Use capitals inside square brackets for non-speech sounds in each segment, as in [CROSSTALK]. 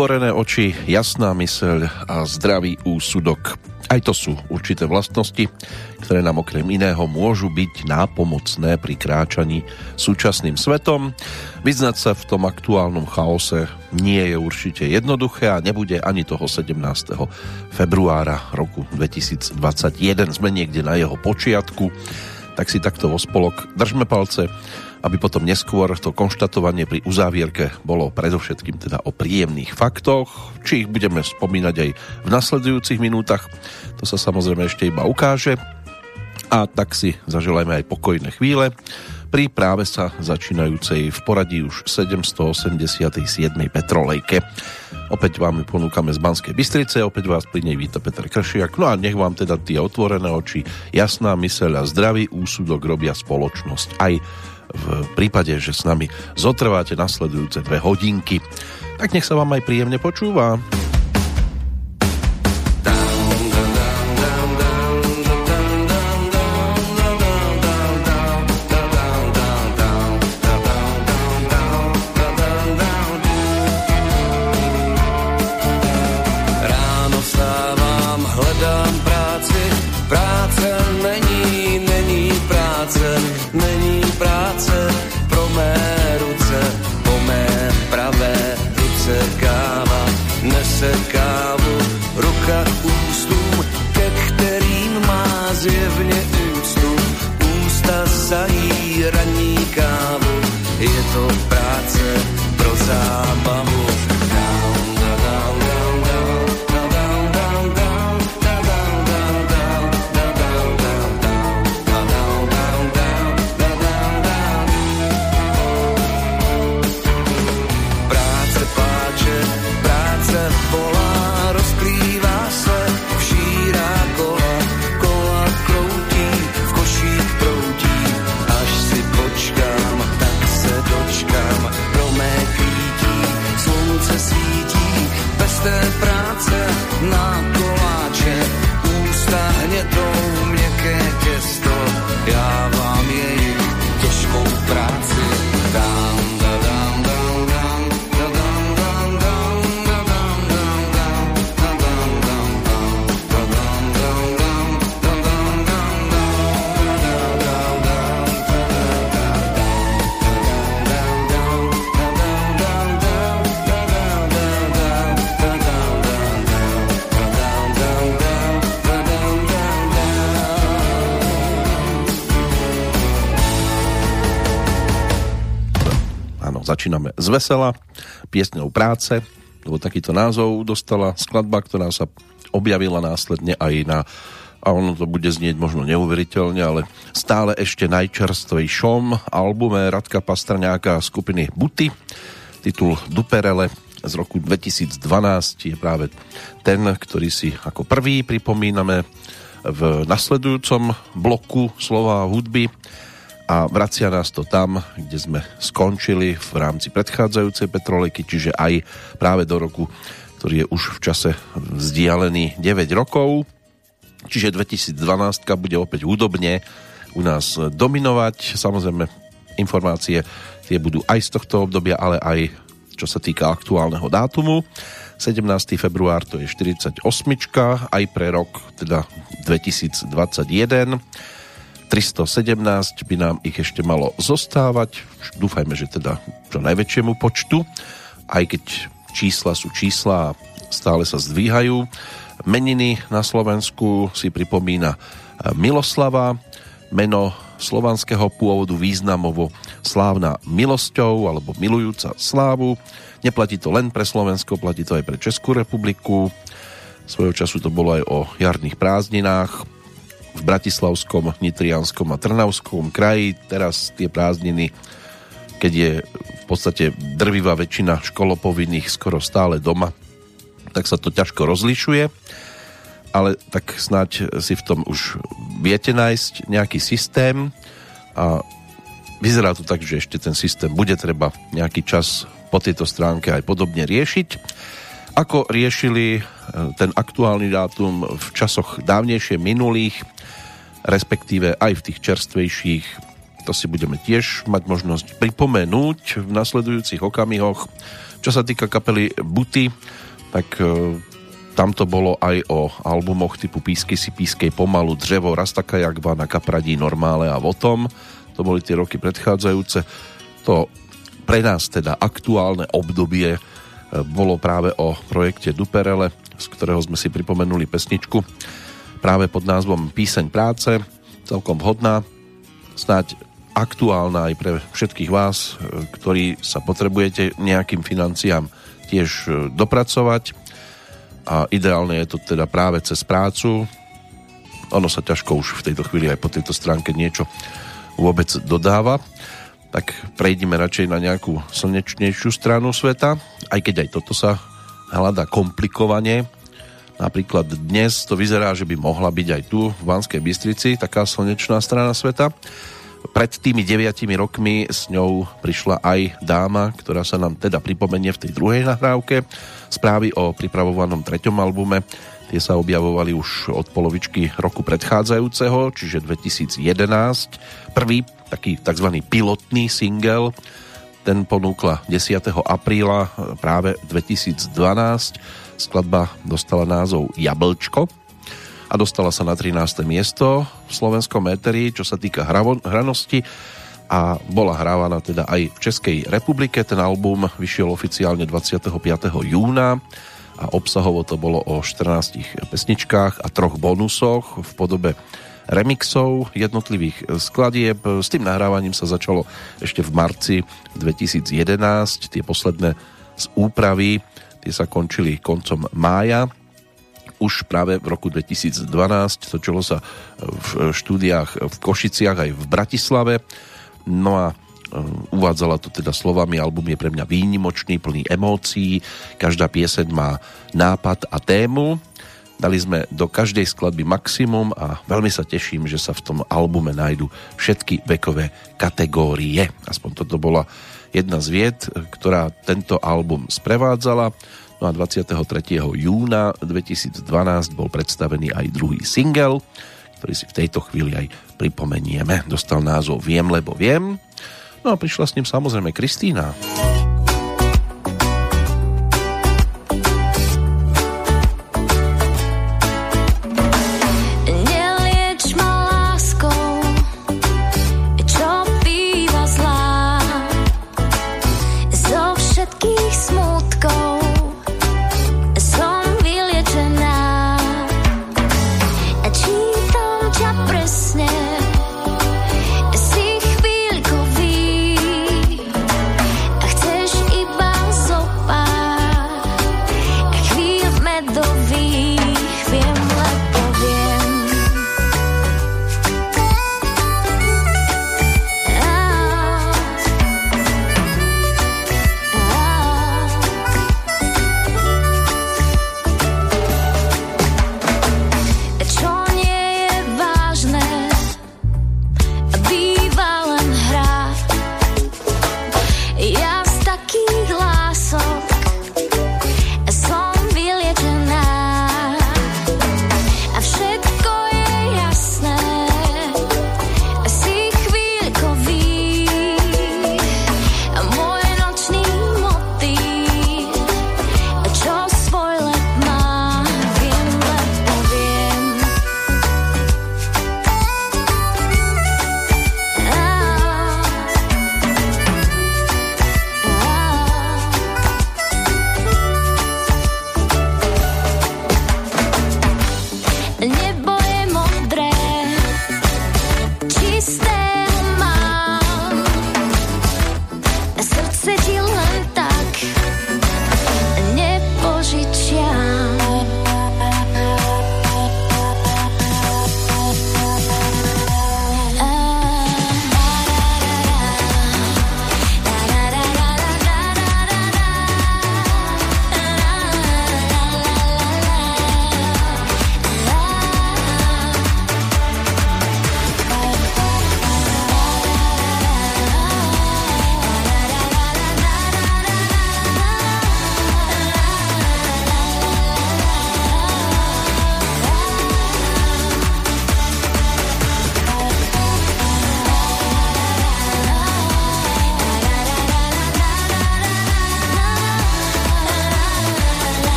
Otvorené oči, jasná myseľ a zdravý úsudok. Aj to sú určité vlastnosti, ktoré nám okrem iného môžu byť nápomocné pri kráčaní súčasným svetom. Vyznať sa v tom aktuálnom chaose nie je určite jednoduché a nebude ani toho 17. februára roku 2021. Sme niekde na jeho počiatku, tak si takto vo spolok držme palce aby potom neskôr to konštatovanie pri uzávierke bolo predovšetkým teda o príjemných faktoch, či ich budeme spomínať aj v nasledujúcich minútach, to sa samozrejme ešte iba ukáže. A tak si zaželajme aj pokojné chvíle pri práve sa začínajúcej v poradí už 787. Petrolejke. Opäť vám ju ponúkame z Banskej Bystrice, opäť vás pri nej víta Peter Kršiak. No a nech vám teda tie otvorené oči, jasná myseľ a zdravý úsudok robia spoločnosť aj v prípade, že s nami zotrváte nasledujúce dve hodinky. Tak nech sa vám aj príjemne počúva. Začíname z vesela, piesňou práce, lebo takýto názov dostala skladba, ktorá sa objavila následne aj na a ono to bude znieť možno neuveriteľne, ale stále ešte najčerstvejšom albume Radka Pastrňáka skupiny Buty. Titul Duperele z roku 2012 je práve ten, ktorý si ako prvý pripomíname v nasledujúcom bloku slova hudby a vracia nás to tam, kde sme skončili v rámci predchádzajúcej petroleky, čiže aj práve do roku, ktorý je už v čase vzdialený 9 rokov. Čiže 2012 bude opäť hudobne u nás dominovať. Samozrejme, informácie tie budú aj z tohto obdobia, ale aj čo sa týka aktuálneho dátumu. 17. február to je 48. aj pre rok teda 2021 317 by nám ich ešte malo zostávať. Dúfajme, že teda čo najväčšiemu počtu, aj keď čísla sú čísla a stále sa zdvíhajú. Meniny na Slovensku si pripomína Miloslava, meno slovanského pôvodu významovo slávna milosťou alebo milujúca slávu. Neplatí to len pre Slovensko, platí to aj pre Českú republiku. Svojho času to bolo aj o jarných prázdninách v Bratislavskom, Nitrianskom a Trnavskom kraji. Teraz tie prázdniny, keď je v podstate drvivá väčšina školopovinných skoro stále doma, tak sa to ťažko rozlišuje. Ale tak snáď si v tom už viete nájsť nejaký systém a vyzerá to tak, že ešte ten systém bude treba nejaký čas po tejto stránke aj podobne riešiť. Ako riešili eh, ten aktuálny dátum v časoch dávnejšie minulých, respektíve aj v tých čerstvejších. To si budeme tiež mať možnosť pripomenúť v nasledujúcich okamihoch. Čo sa týka kapely Buty, tak e, tam to bolo aj o albumoch typu Písky si pískej pomalu, Dřevo, jak na Kapradí, Normále a Votom. To boli tie roky predchádzajúce. To pre nás teda aktuálne obdobie e, bolo práve o projekte Duperele, z ktorého sme si pripomenuli pesničku práve pod názvom Píseň práce, celkom vhodná, snáď aktuálna aj pre všetkých vás, e, ktorí sa potrebujete nejakým financiám tiež e, dopracovať a ideálne je to teda práve cez prácu. Ono sa ťažko už v tejto chvíli aj po tejto stránke niečo vôbec dodáva. Tak prejdime radšej na nejakú slnečnejšiu stranu sveta, aj keď aj toto sa hľada komplikovane. Napríklad dnes to vyzerá, že by mohla byť aj tu v Banskej Bystrici taká slnečná strana sveta. Pred tými deviatimi rokmi s ňou prišla aj dáma, ktorá sa nám teda pripomenie v tej druhej nahrávke. Správy o pripravovanom treťom albume tie sa objavovali už od polovičky roku predchádzajúceho, čiže 2011. Prvý taký tzv. pilotný single ten ponúkla 10. apríla práve 2012. Skladba dostala názov Jablčko a dostala sa na 13. miesto v slovenskom éteri, čo sa týka hranosti a bola hrávaná teda aj v Českej republike. Ten album vyšiel oficiálne 25. júna a obsahovo to bolo o 14 pesničkách a troch bonusoch v podobe remixov jednotlivých skladieb. S tým nahrávaním sa začalo ešte v marci 2011. Tie posledné z úpravy tie sa končili koncom mája už práve v roku 2012 točilo sa v štúdiách v Košiciach aj v Bratislave. No a uvádzala to teda slovami, album je pre mňa výnimočný, plný emócií, každá pieseň má nápad a tému. Dali sme do každej skladby maximum a veľmi sa teším, že sa v tom albume nájdu všetky vekové kategórie. Aspoň toto bola jedna z vied, ktorá tento album sprevádzala. No a 23. júna 2012 bol predstavený aj druhý single, ktorý si v tejto chvíli aj pripomenieme. Dostal názov Viem, lebo viem. No a prišla s ním samozrejme Kristýna.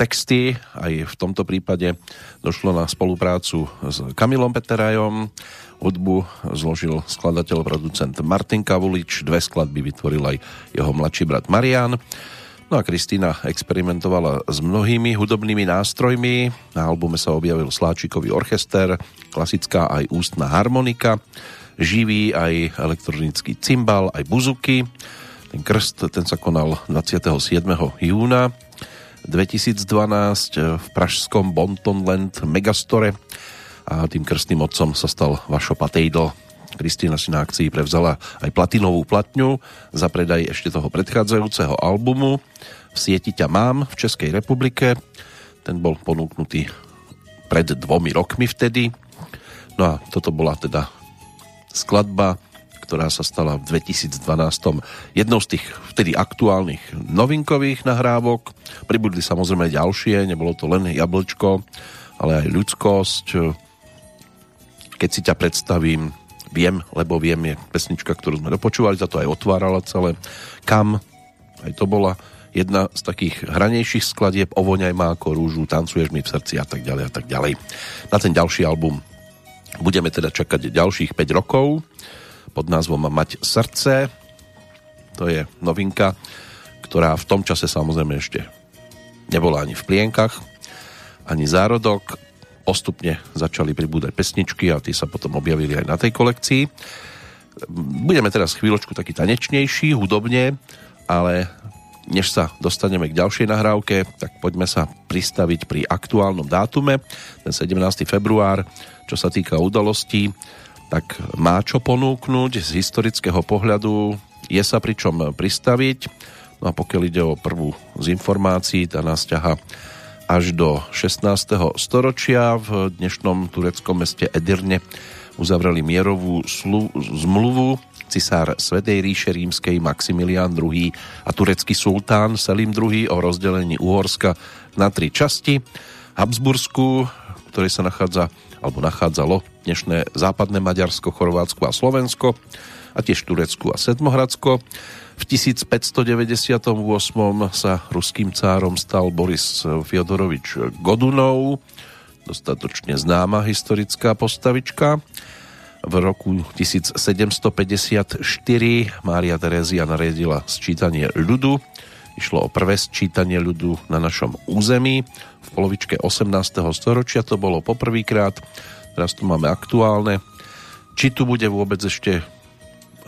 Texty, aj v tomto prípade došlo na spoluprácu s Kamilom Peterajom, hudbu zložil skladateľ, producent Martin Kavulič, dve skladby vytvoril aj jeho mladší brat Marian. No a Kristýna experimentovala s mnohými hudobnými nástrojmi. Na albume sa objavil Sláčikový orchester, klasická aj ústna harmonika, živý aj elektronický cymbal, aj buzuky. Ten krst ten sa konal 27. júna 2012 v pražskom Bontonland Megastore a tým krstným otcom sa stal Vašo Patejdl. Kristýna si na akcii prevzala aj platinovú platňu za predaj ešte toho predchádzajúceho albumu V sieti ťa mám v Českej republike. Ten bol ponúknutý pred dvomi rokmi vtedy. No a toto bola teda skladba, ktorá sa stala v 2012 jednou z tých vtedy aktuálnych novinkových nahrávok. Pribudli samozrejme ďalšie, nebolo to len jablčko, ale aj ľudskosť, keď si ťa predstavím, viem, lebo viem, je pesnička, ktorú sme dopočúvali, za to aj otvárala celé. Kam, aj to bola jedna z takých hranejších skladieb Ovoňaj má ako rúžu, tancuješ mi v srdci a tak ďalej a tak ďalej. Na ten ďalší album budeme teda čakať ďalších 5 rokov pod názvom Mať srdce. To je novinka, ktorá v tom čase samozrejme ešte nebola ani v plienkach, ani zárodok postupne začali pribúdať pesničky a tie sa potom objavili aj na tej kolekcii. Budeme teraz chvíľočku taký tanečnejší, hudobne, ale než sa dostaneme k ďalšej nahrávke, tak poďme sa pristaviť pri aktuálnom dátume, ten 17. február, čo sa týka udalostí, tak má čo ponúknuť z historického pohľadu, je sa pričom pristaviť. No a pokiaľ ide o prvú z informácií, tá nás ťaha až do 16. storočia. V dnešnom tureckom meste Edirne uzavreli mierovú slu- zmluvu cisár Svetej ríše rímskej Maximilián II a turecký sultán Selim II o rozdelení Uhorska na tri časti. Habsbursku, ktoré sa nachádza alebo nachádzalo dnešné západné Maďarsko, Chorvátsko a Slovensko a tiež Turecku a Sedmohradsko v 1598 sa ruským cárom stal Boris Fiodorovič Godunov, dostatočne známa historická postavička. V roku 1754 Mária Terézia nariadila sčítanie ľudu. Išlo o prvé sčítanie ľudu na našom území. V polovičke 18. storočia to bolo poprvýkrát, teraz tu máme aktuálne. Či tu bude vôbec ešte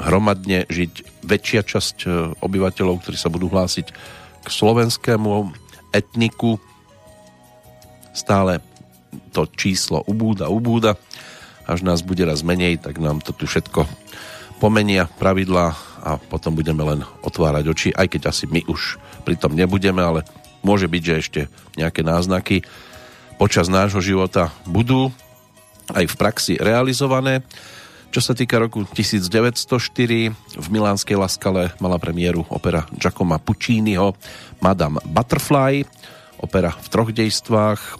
hromadne žiť väčšia časť e, obyvateľov, ktorí sa budú hlásiť k slovenskému etniku. Stále to číslo ubúda, ubúda. Až nás bude raz menej, tak nám to tu všetko pomenia pravidla a potom budeme len otvárať oči, aj keď asi my už pri tom nebudeme, ale môže byť, že ešte nejaké náznaky počas nášho života budú aj v praxi realizované. Čo sa týka roku 1904, v milánskej Laskale mala premiéru opera Giacomo Pucciniho Madame Butterfly, opera v troch dejstvách, e,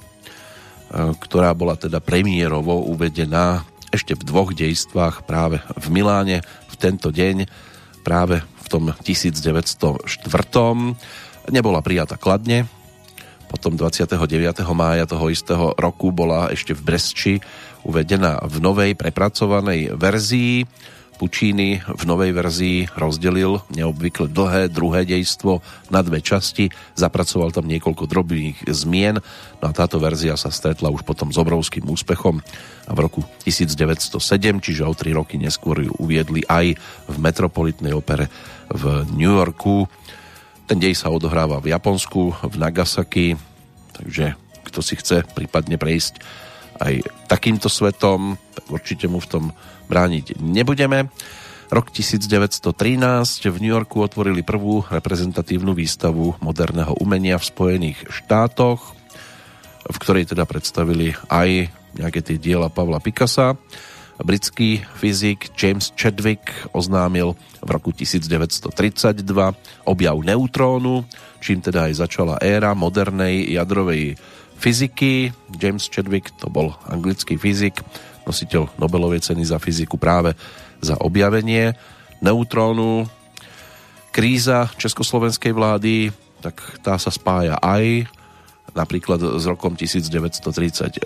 ktorá bola teda premiérovo uvedená ešte v dvoch dejstvách práve v Miláne v tento deň, práve v tom 1904. Nebola prijata kladne, potom 29. mája toho istého roku bola ešte v Bresči uvedená v novej prepracovanej verzii. Puccini v novej verzii rozdelil neobvykle dlhé druhé dejstvo na dve časti, zapracoval tam niekoľko drobných zmien, no a táto verzia sa stretla už potom s obrovským úspechom a v roku 1907, čiže o tri roky neskôr ju uviedli aj v Metropolitnej opere v New Yorku. Ten dej sa odohráva v Japonsku, v Nagasaki, takže kto si chce prípadne prejsť aj takýmto svetom, tak určite mu v tom brániť nebudeme. Rok 1913 v New Yorku otvorili prvú reprezentatívnu výstavu moderného umenia v Spojených štátoch, v ktorej teda predstavili aj nejaké tie diela Pavla Picasa. Britský fyzik James Chadwick oznámil v roku 1932 objav neutrónu, čím teda aj začala éra modernej jadrovej fyziky. James Chadwick to bol anglický fyzik, nositeľ Nobelovej ceny za fyziku práve za objavenie neutrónu. Kríza československej vlády, tak tá sa spája aj napríklad s rokom 1934.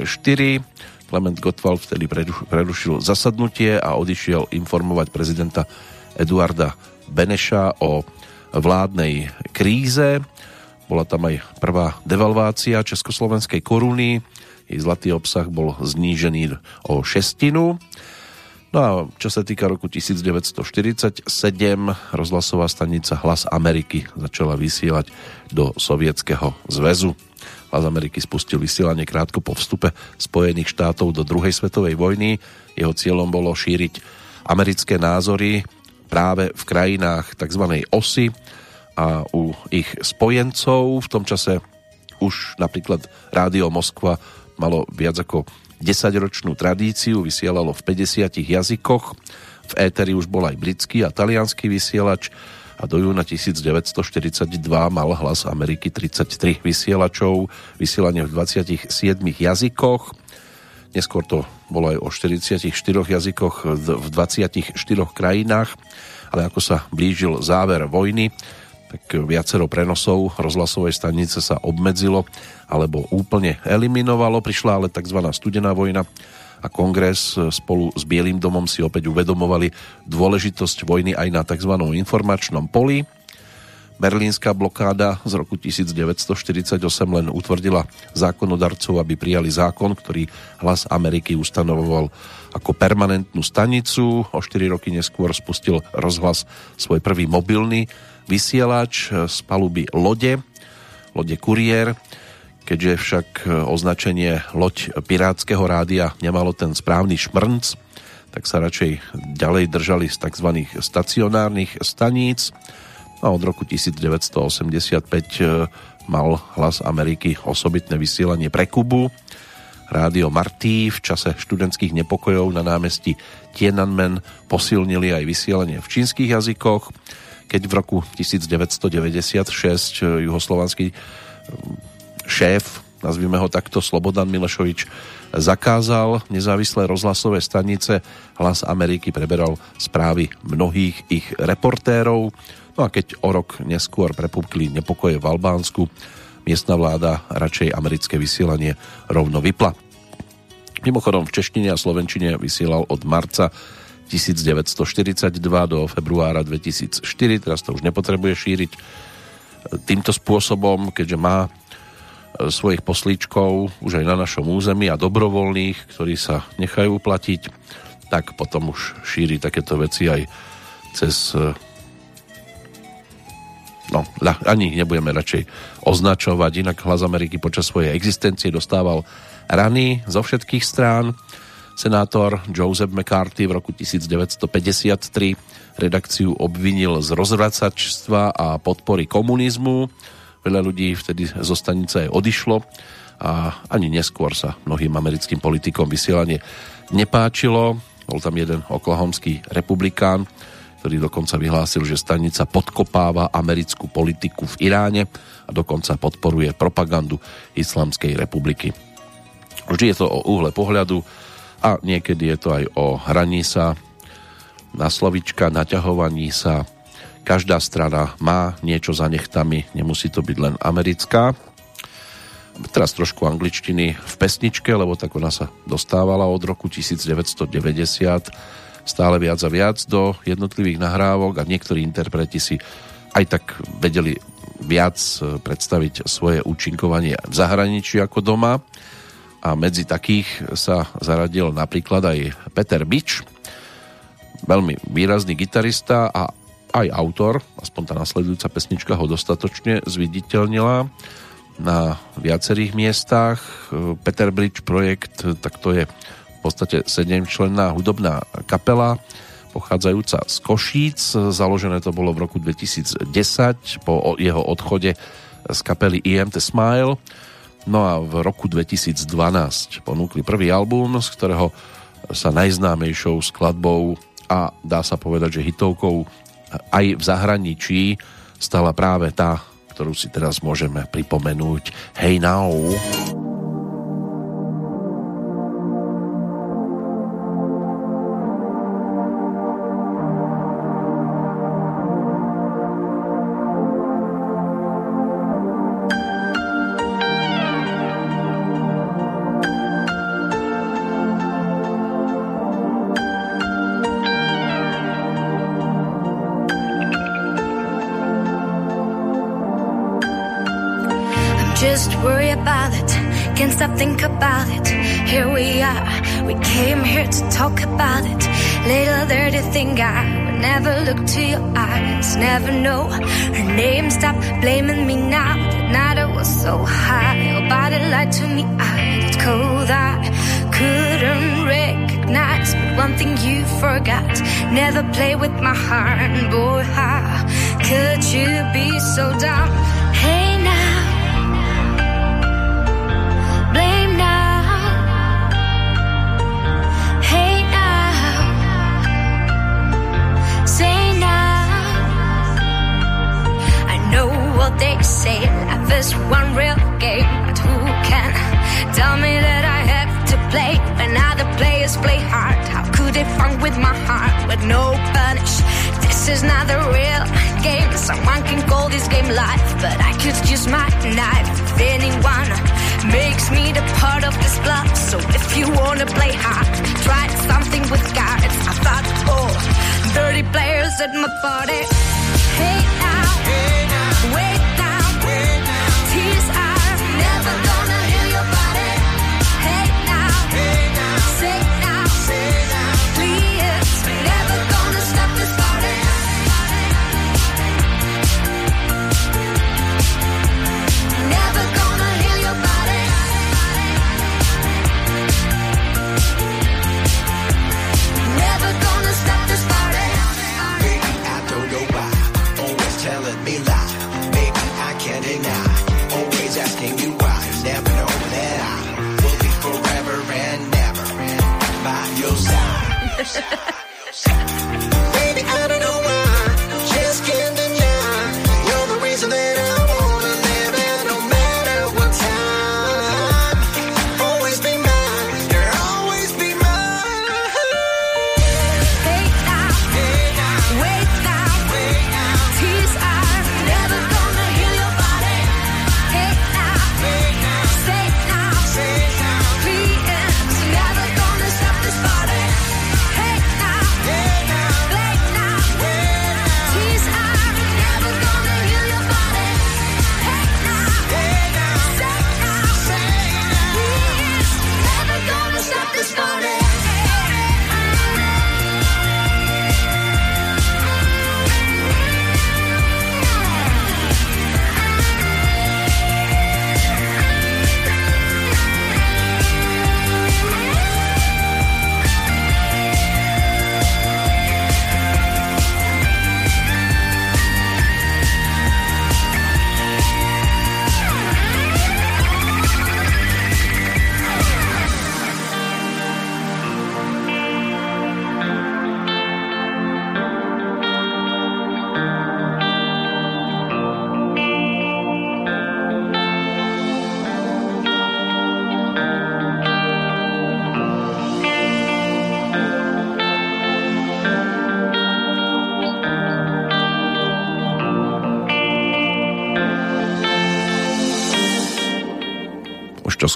Klement Gottwald vtedy prerušil zasadnutie a odišiel informovať prezidenta Eduarda Beneša o vládnej kríze. Bola tam aj prvá devalvácia československej koruny. Jej zlatý obsah bol znížený o šestinu. No a čo sa týka roku 1947, rozhlasová stanica Hlas Ameriky začala vysielať do Sovietskeho zväzu. Hlas Ameriky spustil vysielanie krátko po vstupe Spojených štátov do druhej svetovej vojny. Jeho cieľom bolo šíriť americké názory práve v krajinách tzv. osy a u ich spojencov. V tom čase už napríklad Rádio Moskva malo viac ako 10-ročnú tradíciu, vysielalo v 50 jazykoch. V éteri už bol aj britský a talianský vysielač a do júna 1942 mal hlas Ameriky 33 vysielačov, vysielanie v 27 jazykoch. Neskôr to bolo aj o 44 jazykoch v 24 krajinách, ale ako sa blížil záver vojny, tak viacero prenosov rozhlasovej stanice sa obmedzilo alebo úplne eliminovalo. Prišla ale tzv. studená vojna a kongres spolu s Bielým domom si opäť uvedomovali dôležitosť vojny aj na tzv. informačnom poli. Berlínska blokáda z roku 1948 len utvrdila zákonodarcov, aby prijali zákon, ktorý hlas Ameriky ustanovoval ako permanentnú stanicu. O 4 roky neskôr spustil rozhlas svoj prvý mobilný vysielač z paluby lode, lode Kuriér, keďže však označenie loď Pirátskeho rádia nemalo ten správny šmrnc, tak sa radšej ďalej držali z tzv. stacionárnych staníc a od roku 1985 e, mal hlas Ameriky osobitné vysielanie pre Kubu. Rádio Martí v čase študentských nepokojov na námestí Tiananmen posilnili aj vysielanie v čínskych jazykoch keď v roku 1996 juhoslovanský šéf, nazvime ho takto, Slobodan Milešovič, zakázal nezávislé rozhlasové stanice. Hlas Ameriky preberal správy mnohých ich reportérov. No a keď o rok neskôr prepukli nepokoje v Albánsku, miestna vláda radšej americké vysielanie rovno vypla. Mimochodom v češtine a slovenčine vysielal od marca 1942 do februára 2004, teraz to už nepotrebuje šíriť e, týmto spôsobom, keďže má e, svojich poslíčkov už aj na našom území a dobrovoľných, ktorí sa nechajú platiť, tak potom už šíri takéto veci aj cez e, no, ani nebudeme radšej označovať, inak Hlas Ameriky počas svojej existencie dostával rany zo všetkých strán, Senátor Joseph McCarthy v roku 1953 redakciu obvinil z rozvracačstva a podpory komunizmu. Veľa ľudí vtedy zo stanice aj odišlo a ani neskôr sa mnohým americkým politikom vysielanie nepáčilo. Bol tam jeden oklahomský republikán, ktorý dokonca vyhlásil, že stanica podkopáva americkú politiku v Iráne a dokonca podporuje propagandu Islamskej republiky. Vždy je to o úhle pohľadu, a niekedy je to aj o hraní sa na slovička, naťahovaní sa. Každá strana má niečo za nechtami, nemusí to byť len americká. Teraz trošku angličtiny v pesničke, lebo tak ona sa dostávala od roku 1990 stále viac a viac do jednotlivých nahrávok a niektorí interpreti si aj tak vedeli viac predstaviť svoje účinkovanie v zahraničí ako doma a medzi takých sa zaradil napríklad aj Peter Bič, veľmi výrazný gitarista a aj autor, aspoň tá nasledujúca pesnička ho dostatočne zviditeľnila na viacerých miestach. Peter Bridge projekt, tak to je v podstate sedemčlenná hudobná kapela, pochádzajúca z Košíc. Založené to bolo v roku 2010 po jeho odchode z kapely IMT Smile No a v roku 2012 ponúkli prvý album, z ktorého sa najznámejšou skladbou a dá sa povedať, že hitovkou aj v zahraničí stala práve tá, ktorú si teraz môžeme pripomenúť Hey Now. just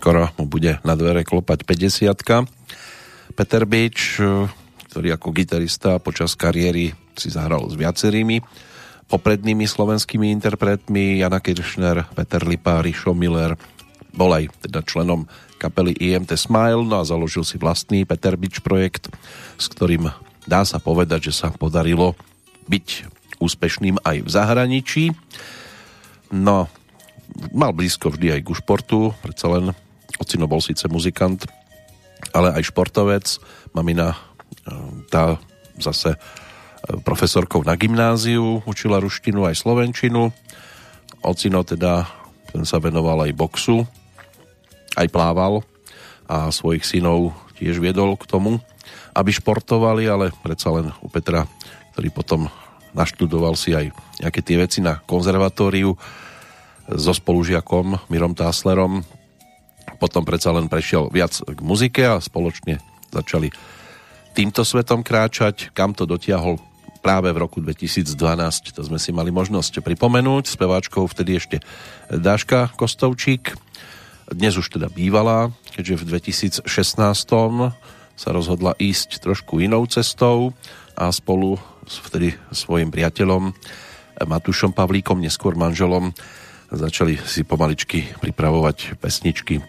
skoro mu bude na dvere klopať 50 Peter Bič, ktorý ako gitarista počas kariéry si zahral s viacerými poprednými slovenskými interpretmi. Jana Kiršner, Peter Lipa, Rišo Miller, bol aj teda členom kapely IMT Smile, no a založil si vlastný Peter Bič projekt, s ktorým dá sa povedať, že sa podarilo byť úspešným aj v zahraničí. No, mal blízko vždy aj ku športu, predsa len ocino bol síce muzikant, ale aj športovec. Mamina tá zase profesorkou na gymnáziu, učila ruštinu aj slovenčinu. Ocino teda, ten sa venoval aj boxu, aj plával a svojich synov tiež viedol k tomu, aby športovali, ale predsa len u Petra, ktorý potom naštudoval si aj nejaké tie veci na konzervatóriu so spolužiakom Mirom Táslerom. Potom predsa len prešiel viac k muzike a spoločne začali týmto svetom kráčať. Kam to dotiahol práve v roku 2012, to sme si mali možnosť pripomenúť. Speváčkou vtedy ešte Dáška Kostovčík, dnes už teda bývalá, keďže v 2016 sa rozhodla ísť trošku inou cestou a spolu s vtedy svojim priateľom Matúšom Pavlíkom, neskôr manželom, začali si pomaličky pripravovať pesničky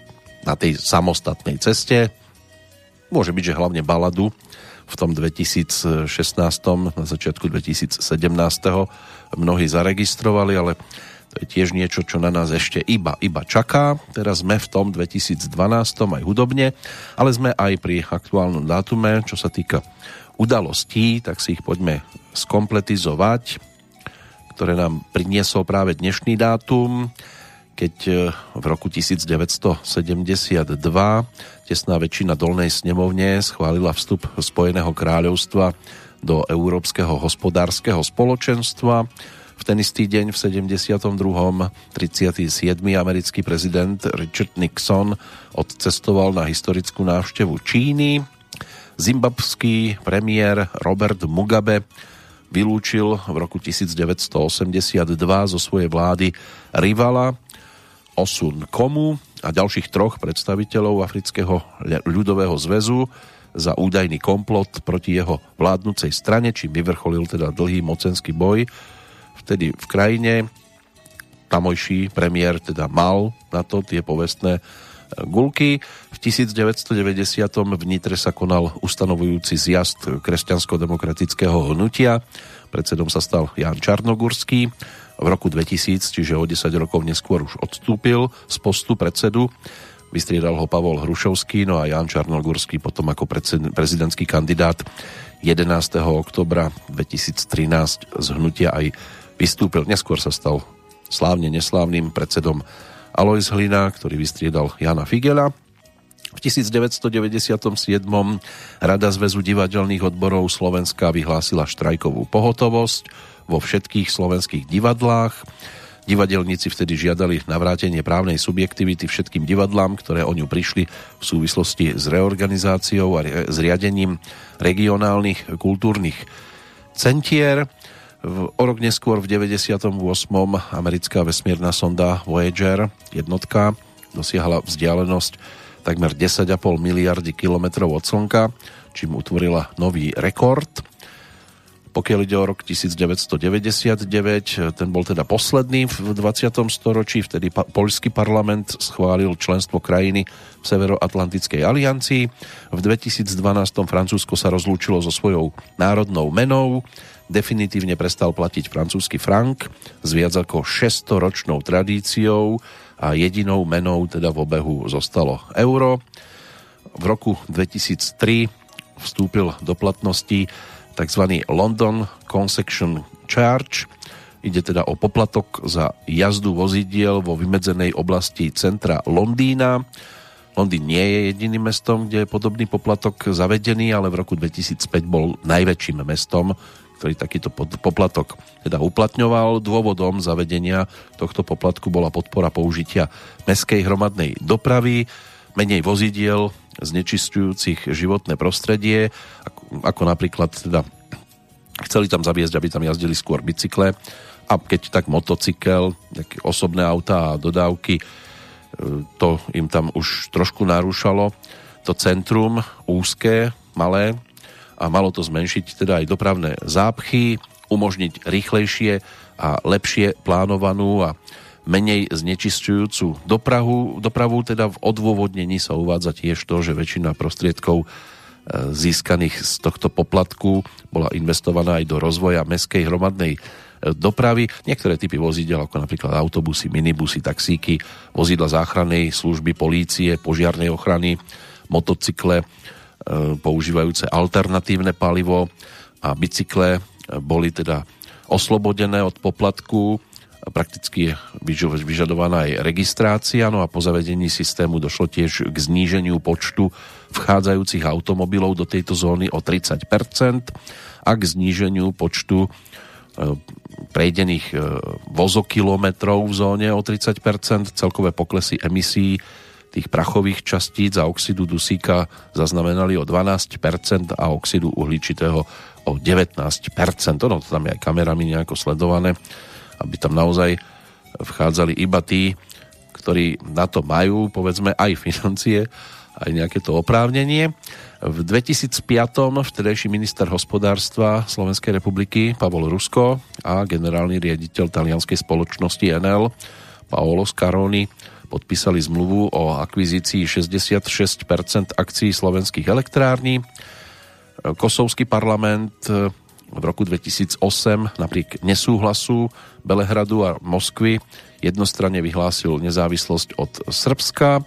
na tej samostatnej ceste. Môže byť, že hlavne baladu v tom 2016. na začiatku 2017. mnohí zaregistrovali, ale to je tiež niečo, čo na nás ešte iba, iba čaká. Teraz sme v tom 2012 aj hudobne, ale sme aj pri aktuálnom dátume, čo sa týka udalostí, tak si ich poďme skompletizovať, ktoré nám priniesol práve dnešný dátum, keď e, v roku 1972 tesná väčšina dolnej snemovne schválila vstup Spojeného kráľovstva do Európskeho hospodárskeho spoločenstva v ten istý deň v 72. 37. americký prezident Richard Nixon odcestoval na historickú návštevu Číny. Zimbabský premiér Robert Mugabe vylúčil v roku 1982 zo svojej vlády rivala Osun Komu a ďalších troch predstaviteľov Afrického ľudového zväzu za údajný komplot proti jeho vládnucej strane, čím vyvrcholil teda dlhý mocenský boj vtedy v krajine. Tamojší premiér teda mal na to tie povestné e, gulky. V 1990. v Nitre sa konal ustanovujúci zjazd kresťansko-demokratického hnutia. Predsedom sa stal Jan Čarnogurský. V roku 2000, čiže o 10 rokov neskôr už odstúpil z postu predsedu. Vystriedal ho Pavol Hrušovský, no a Jan Čarnogurský potom ako prezidentský kandidát 11. oktobra 2013 z hnutia aj vystúpil. Neskôr sa stal slávne neslávnym predsedom Alois Hlina, ktorý vystriedal Jana Figela. V 1997. Rada Zväzu divadelných odborov Slovenska vyhlásila štrajkovú pohotovosť vo všetkých slovenských divadlách. Divadelníci vtedy žiadali navrátenie právnej subjektivity všetkým divadlám, ktoré o ňu prišli v súvislosti s reorganizáciou a zriadením regionálnych kultúrnych centier. O rok neskôr v 98. americká vesmírna sonda Voyager jednotka dosiahla vzdialenosť takmer 10,5 miliardy kilometrov od Slnka, čím utvorila nový rekord. Pokiaľ ide o rok 1999, ten bol teda posledný v 20. storočí, vtedy pa- poľský parlament schválil členstvo krajiny v Severoatlantickej aliancii. V 2012 Francúzsko sa rozlúčilo so svojou národnou menou definitívne prestal platiť francúzsky frank s viac ako 600-ročnou tradíciou a jedinou menou teda v obehu zostalo euro. V roku 2003 vstúpil do platnosti tzv. London Concession Charge. Ide teda o poplatok za jazdu vozidiel vo vymedzenej oblasti centra Londýna. Londýn nie je jediným mestom, kde je podobný poplatok zavedený, ale v roku 2005 bol najväčším mestom, ktorý takýto poplatok teda uplatňoval. Dôvodom zavedenia tohto poplatku bola podpora použitia meskej hromadnej dopravy, menej vozidiel znečistujúcich životné prostredie, ako, ako napríklad teda chceli tam zaviesť, aby tam jazdili skôr bicykle a keď tak motocykel, osobné auta a dodávky, e, to im tam už trošku narúšalo. To centrum úzké, malé, a malo to zmenšiť teda aj dopravné zápchy, umožniť rýchlejšie a lepšie plánovanú a menej znečisťujúcu dopravu. Dopravu teda v odôvodnení sa uvádza tiež to, že väčšina prostriedkov získaných z tohto poplatku bola investovaná aj do rozvoja meskej hromadnej e, dopravy. Niektoré typy vozidel, ako napríklad autobusy, minibusy, taxíky, vozidla záchrannej služby, polície, požiarnej ochrany, motocykle, E, používajúce alternatívne palivo a bicykle boli teda oslobodené od poplatku prakticky vyžadovaná aj registrácia, no a po zavedení systému došlo tiež k zníženiu počtu vchádzajúcich automobilov do tejto zóny o 30% a k zníženiu počtu e, prejdených e, vozokilometrov v zóne o 30%, celkové poklesy emisí tých prachových častíc a oxidu dusíka zaznamenali o 12% a oxidu uhličitého o 19%. Ono to tam je aj kamerami nejako sledované, aby tam naozaj vchádzali iba tí, ktorí na to majú, povedzme, aj financie, aj nejaké to oprávnenie. V 2005. vtedajší minister hospodárstva Slovenskej republiky Pavol Rusko a generálny riaditeľ talianskej spoločnosti NL Paolo Scaroni podpísali zmluvu o akvizícii 66% akcií slovenských elektrární. Kosovský parlament v roku 2008 napriek nesúhlasu Belehradu a Moskvy jednostranne vyhlásil nezávislosť od Srbska.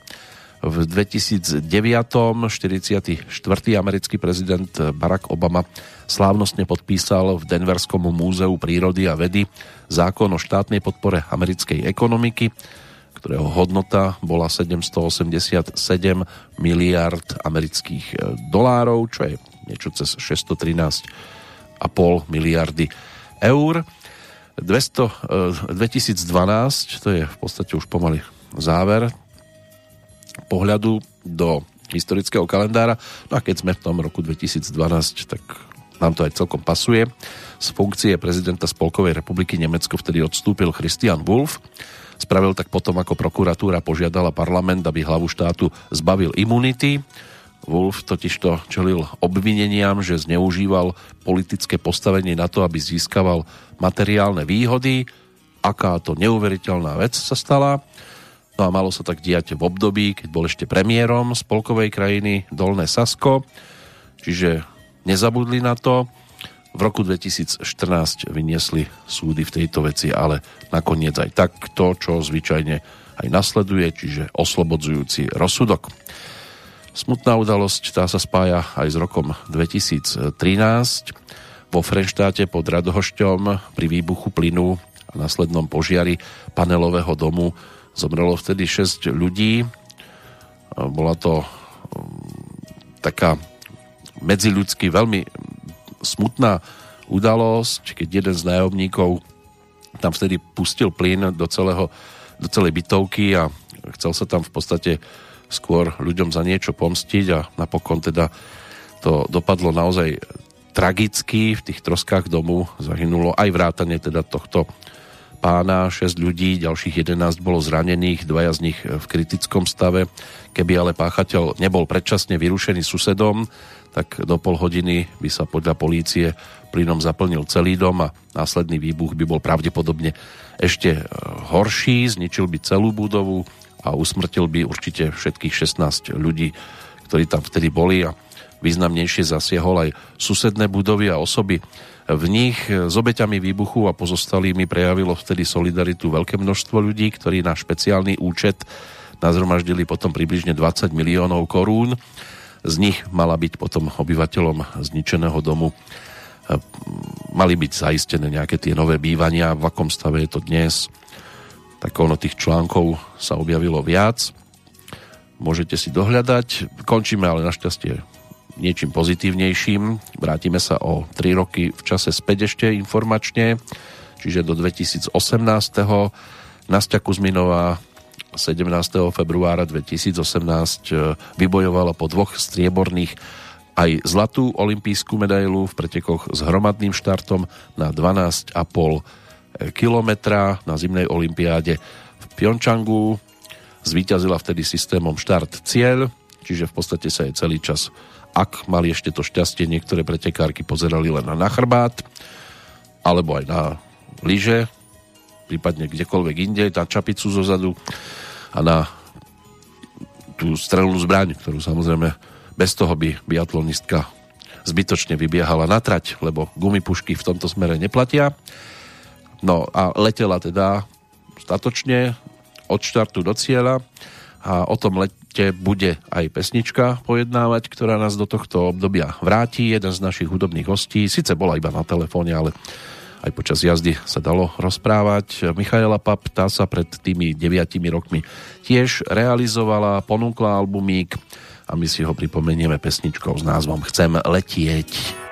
V 2009. 44. americký prezident Barack Obama slávnostne podpísal v Denverskom múzeu prírody a vedy zákon o štátnej podpore americkej ekonomiky, ktorého hodnota bola 787 miliard amerických dolárov, čo je niečo cez 613 2,5 miliardy eur. 200, 2012, e, to je v podstate už pomaly záver pohľadu do historického kalendára. No a keď sme v tom roku 2012, tak nám to aj celkom pasuje. Z funkcie prezidenta Spolkovej republiky Nemecko vtedy odstúpil Christian Wolf. Spravil tak potom, ako prokuratúra požiadala parlament, aby hlavu štátu zbavil imunity. Wolf totižto čelil obvineniam, že zneužíval politické postavenie na to, aby získaval materiálne výhody. Aká to neuveriteľná vec sa stala. No a malo sa tak diať v období, keď bol ešte premiérom spolkovej krajiny Dolné Sasko. Čiže nezabudli na to. V roku 2014 vyniesli súdy v tejto veci, ale nakoniec aj tak to, čo zvyčajne aj nasleduje, čiže oslobodzujúci rozsudok. Smutná udalosť tá sa spája aj s rokom 2013. Vo Frenštáte pod Radohošťom pri výbuchu plynu a následnom požiari panelového domu zomrelo vtedy 6 ľudí. Bola to um, taká medziľudsky veľmi smutná udalosť, keď jeden z nájomníkov tam vtedy pustil plyn do, celého, do celej bytovky a chcel sa tam v podstate skôr ľuďom za niečo pomstiť a napokon teda to dopadlo naozaj tragicky. V tých troskách domu zahynulo aj vrátane teda tohto pána, 6 ľudí, ďalších 11 bolo zranených, dvaja z nich v kritickom stave. Keby ale páchateľ nebol predčasne vyrušený susedom, tak do pol hodiny by sa podľa polície plynom zaplnil celý dom a následný výbuch by bol pravdepodobne ešte horší, zničil by celú budovu, a usmrtil by určite všetkých 16 ľudí, ktorí tam vtedy boli a významnejšie zasiahol aj susedné budovy a osoby v nich. S obeťami výbuchu a pozostalými prejavilo vtedy solidaritu veľké množstvo ľudí, ktorí na špeciálny účet nazromaždili potom približne 20 miliónov korún. Z nich mala byť potom obyvateľom zničeného domu mali byť zaistené nejaké tie nové bývania, v akom stave je to dnes, tak ono tých článkov sa objavilo viac. Môžete si dohľadať. Končíme ale našťastie niečím pozitívnejším. Vrátime sa o 3 roky v čase späť ešte informačne, čiže do 2018. Nastia Kuzminová 17. februára 2018 e, vybojovala po dvoch strieborných aj zlatú olimpijskú medailu v pretekoch s hromadným štartom na 12,5 kilometra na zimnej olympiáde v Pjončangu. Zvíťazila vtedy systémom štart cieľ, čiže v podstate sa jej celý čas, ak mali ešte to šťastie, niektoré pretekárky pozerali len na chrbát, alebo aj na lyže, prípadne kdekoľvek inde, na čapicu zozadu a na tú strelnú zbraň, ktorú samozrejme bez toho by biatlonistka zbytočne vybiehala na trať, lebo gumipušky v tomto smere neplatia. No a letela teda statočne od štartu do cieľa a o tom lete bude aj pesnička pojednávať, ktorá nás do tohto obdobia vráti. Jeden z našich hudobných hostí, síce bola iba na telefóne, ale aj počas jazdy sa dalo rozprávať. Michaela Pap, tá sa pred tými deviatimi rokmi tiež realizovala, ponúkla albumík a my si ho pripomenieme pesničkou s názvom Chcem letieť.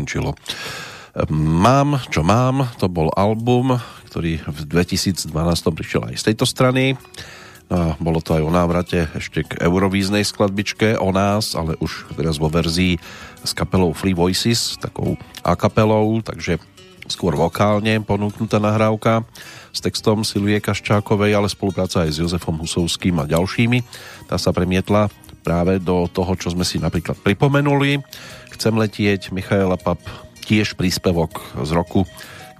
Skončilo. Mám, čo mám, to bol album, ktorý v 2012 prišiel aj z tejto strany. A bolo to aj o návrate ešte k eurovíznej skladbičke o nás, ale už teraz vo verzii s kapelou Free Voices, takou a kapelou, takže skôr vokálne ponúknutá nahrávka s textom Silvie Kaščákovej, ale spolupráca aj s Jozefom Husovským a ďalšími. Tá sa premietla práve do toho, čo sme si napríklad pripomenuli Chcem letieť Michaela Pap, tiež príspevok z roku,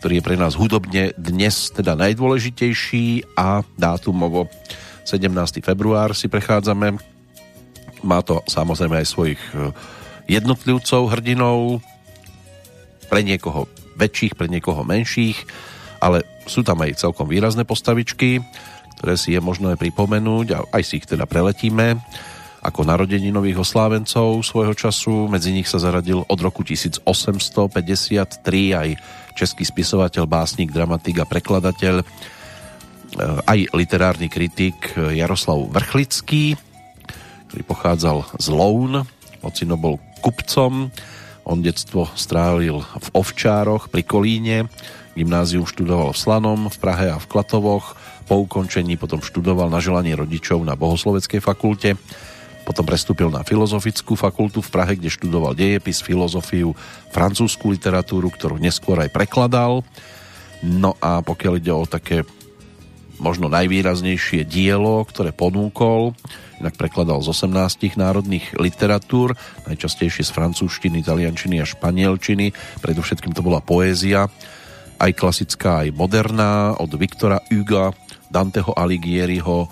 ktorý je pre nás hudobne dnes teda najdôležitejší a dátumovo 17. február si prechádzame. Má to samozrejme aj svojich e, jednotlivcov, hrdinov, pre niekoho väčších, pre niekoho menších, ale sú tam aj celkom výrazné postavičky, ktoré si je možno aj pripomenúť a aj si ich teda preletíme ako narodeninových oslávencov svojho času. Medzi nich sa zaradil od roku 1853 aj český spisovateľ, básnik, dramatik a prekladateľ, e, aj literárny kritik Jaroslav Vrchlický, ktorý pochádzal z Loun, ocino bol kupcom, on detstvo strávil v Ovčároch pri Kolíne, gymnázium študoval v Slanom, v Prahe a v Klatovoch, po ukončení potom študoval na želanie rodičov na Bohosloveckej fakulte potom prestúpil na Filozofickú fakultu v Prahe, kde študoval dejepis, filozofiu, francúzsku literatúru, ktorú neskôr aj prekladal. No a pokiaľ ide o také možno najvýraznejšie dielo, ktoré ponúkol, inak prekladal z 18 národných literatúr, najčastejšie z francúzštiny, taliančiny a španielčiny, predovšetkým to bola poézia, aj klasická, aj moderná, od Viktora Huga, Danteho Alighieriho,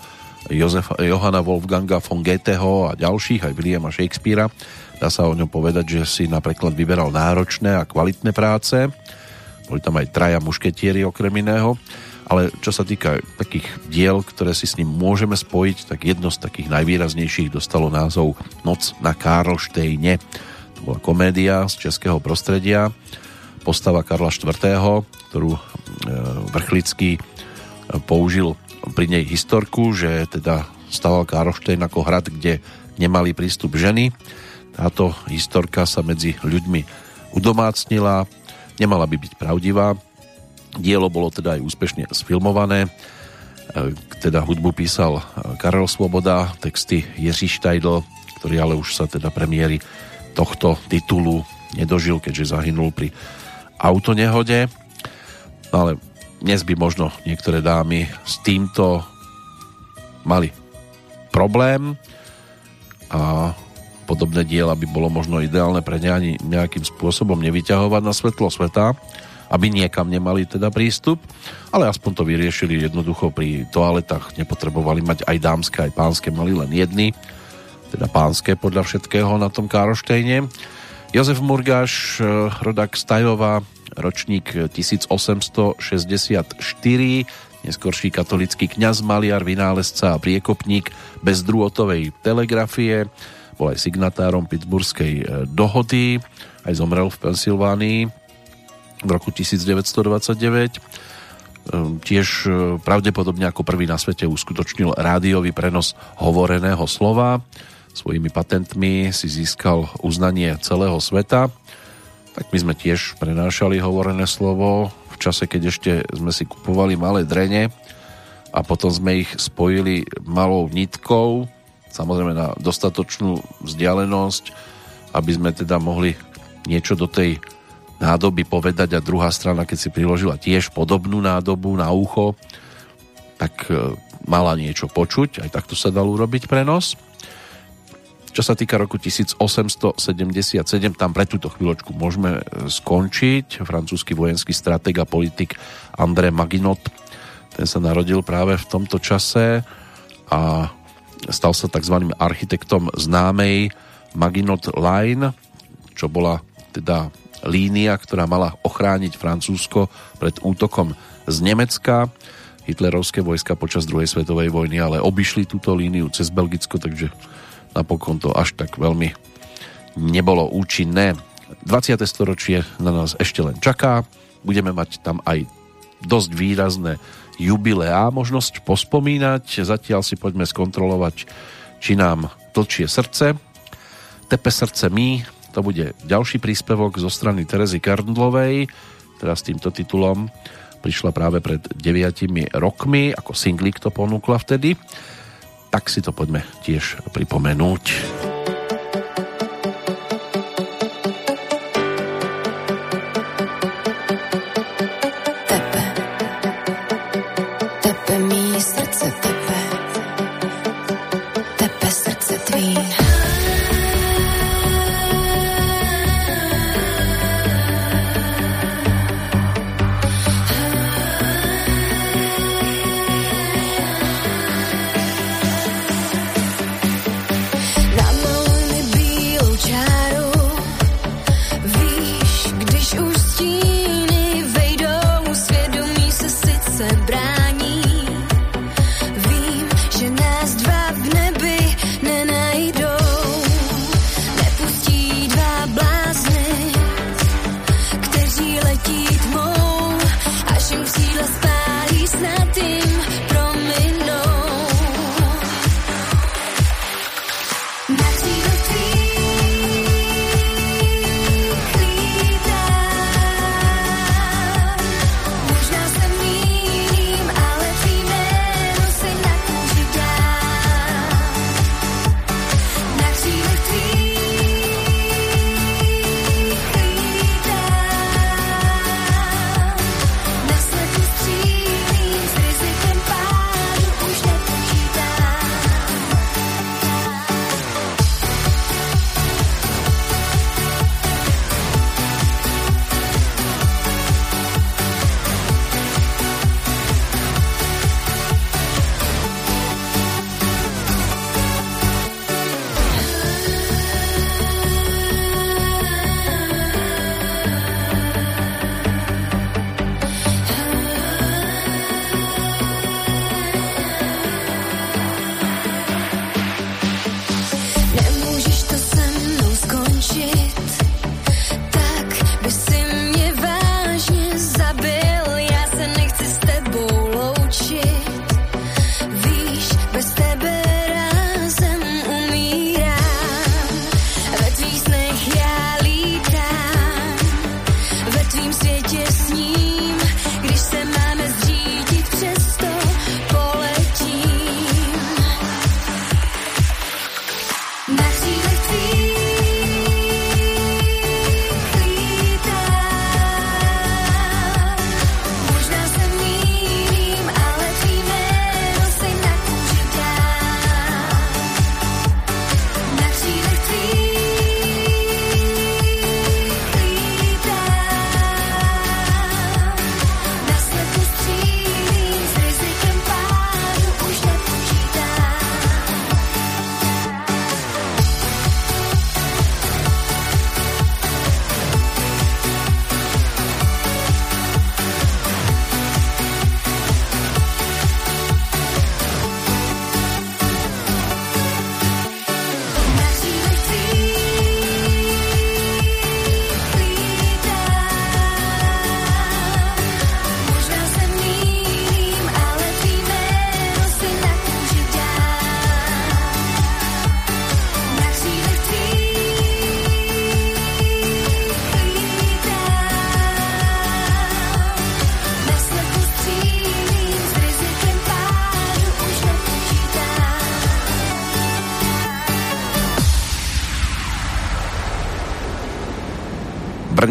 Jozefa, Johana Wolfganga von Goetheho a ďalších, aj Williama Shakespearea. Dá sa o ňom povedať, že si napríklad vyberal náročné a kvalitné práce. Boli tam aj traja mušketieri okrem iného. Ale čo sa týka takých diel, ktoré si s ním môžeme spojiť, tak jedno z takých najvýraznejších dostalo názov Noc na Karlštejne. To bola komédia z českého prostredia. Postava Karla IV., ktorú e, Vrchlický e, použil pri nej historku, že teda staval Károštejn ako hrad, kde nemali prístup ženy. Táto historka sa medzi ľuďmi udomácnila, nemala by byť pravdivá. Dielo bolo teda aj úspešne sfilmované teda hudbu písal Karel Svoboda, texty Jiří Štajdl, ktorý ale už sa teda premiéry tohto titulu nedožil, keďže zahynul pri autonehode. Ale dnes by možno niektoré dámy s týmto mali problém a podobné diela by bolo možno ideálne pre ne ani nejakým spôsobom nevyťahovať na svetlo sveta, aby niekam nemali teda prístup, ale aspoň to vyriešili jednoducho pri toaletách, nepotrebovali mať aj dámske, aj pánske, mali len jedny, teda pánske podľa všetkého na tom Károštejne. Jozef Murgáš, rodak Stajova, ročník 1864, neskorší katolický kňaz, maliar, vynálezca a priekopník bezdrôtovej telegrafie, bol aj signatárom Pittsburghskej e, dohody, aj zomrel v Pensylvánii v roku 1929. E, tiež e, pravdepodobne ako prvý na svete uskutočnil rádiový prenos hovoreného slova. Svojimi patentmi si získal uznanie celého sveta. Tak my sme tiež prenášali hovorené slovo v čase, keď ešte sme si kupovali malé drene a potom sme ich spojili malou nitkou samozrejme na dostatočnú vzdialenosť, aby sme teda mohli niečo do tej nádoby povedať a druhá strana, keď si priložila tiež podobnú nádobu na ucho, tak e, mala niečo počuť, aj takto sa dal urobiť prenos. Čo sa týka roku 1877, tam pre túto chvíľočku môžeme e, skončiť. Francúzsky vojenský stratég a politik André Maginot, ten sa narodil práve v tomto čase a stal sa tzv. architektom známej Maginot Line, čo bola teda línia, ktorá mala ochrániť Francúzsko pred útokom z Nemecka. Hitlerovské vojska počas druhej svetovej vojny ale obišli túto líniu cez Belgicko, takže napokon to až tak veľmi nebolo účinné. 20. storočie na nás ešte len čaká. Budeme mať tam aj dosť výrazné jubileá možnosť pospomínať. Zatiaľ si poďme skontrolovať, či nám tlčie srdce. Tepe srdce mi, to bude ďalší príspevok zo strany Terezy Karndlovej, teda s týmto titulom prišla práve pred 9 rokmi, ako singlik to ponúkla vtedy. Tak si to poďme tiež pripomenúť.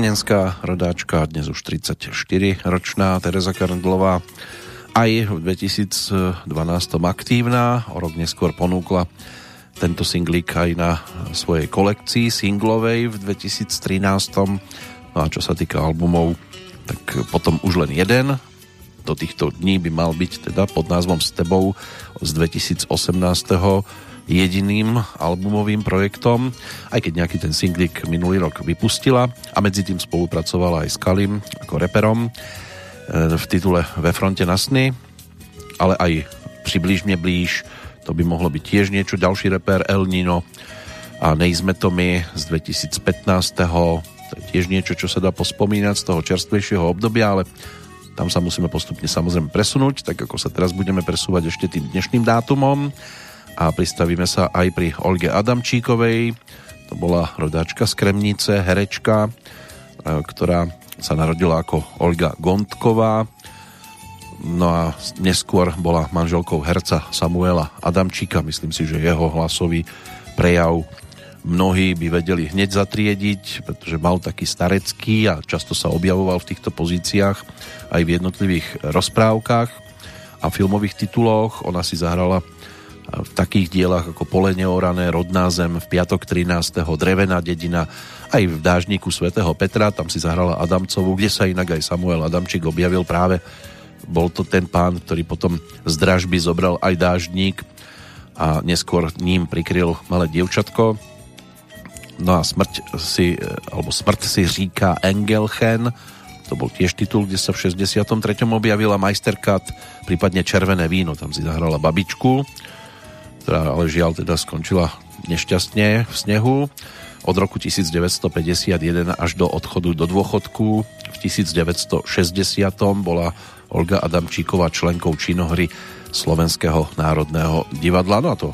Brnenská rodáčka, dnes už 34 ročná Teresa Karndlová aj v 2012 aktívna, o rok neskôr ponúkla tento singlík aj na svojej kolekcii singlovej v 2013. No a čo sa týka albumov, tak potom už len jeden. Do týchto dní by mal byť teda pod názvom S tebou z 2018 jediným albumovým projektom, aj keď nejaký ten singlik minulý rok vypustila a medzi tým spolupracovala aj s Kalim ako reperom e, v titule Ve fronte na sny, ale aj Přiblíž mě blíž, to by mohlo byť tiež niečo, ďalší reper El Nino a Nejsme to my z 2015. To je tiež niečo, čo sa dá pospomínať z toho čerstvejšieho obdobia, ale tam sa musíme postupne samozrejme presunúť, tak ako sa teraz budeme presúvať ešte tým dnešným dátumom a pristavíme sa aj pri Olge Adamčíkovej. To bola rodáčka z Kremnice, herečka, e, ktorá sa narodila ako Olga Gontková. No a neskôr bola manželkou herca Samuela Adamčíka. Myslím si, že jeho hlasový prejav mnohí by vedeli hneď zatriediť, pretože mal taký starecký a často sa objavoval v týchto pozíciách aj v jednotlivých rozprávkach a filmových tituloch. Ona si zahrala v takých dielach ako Pole neorané, Rodná zem, v piatok 13. Drevená dedina, aj v dážniku svätého Petra, tam si zahrala Adamcovu, kde sa inak aj Samuel Adamčík objavil práve. Bol to ten pán, ktorý potom z dražby zobral aj dáždník a neskôr ním prikryl malé dievčatko. No a smrť si, alebo smrť si říká Engelchen, to bol tiež titul, kde sa v 63. objavila Majsterkat, prípadne Červené víno, tam si zahrala babičku ktorá ale žiaľ teda skončila nešťastne v snehu. Od roku 1951 až do odchodu do dôchodku v 1960 bola Olga Adamčíková členkou činohry Slovenského národného divadla. No a to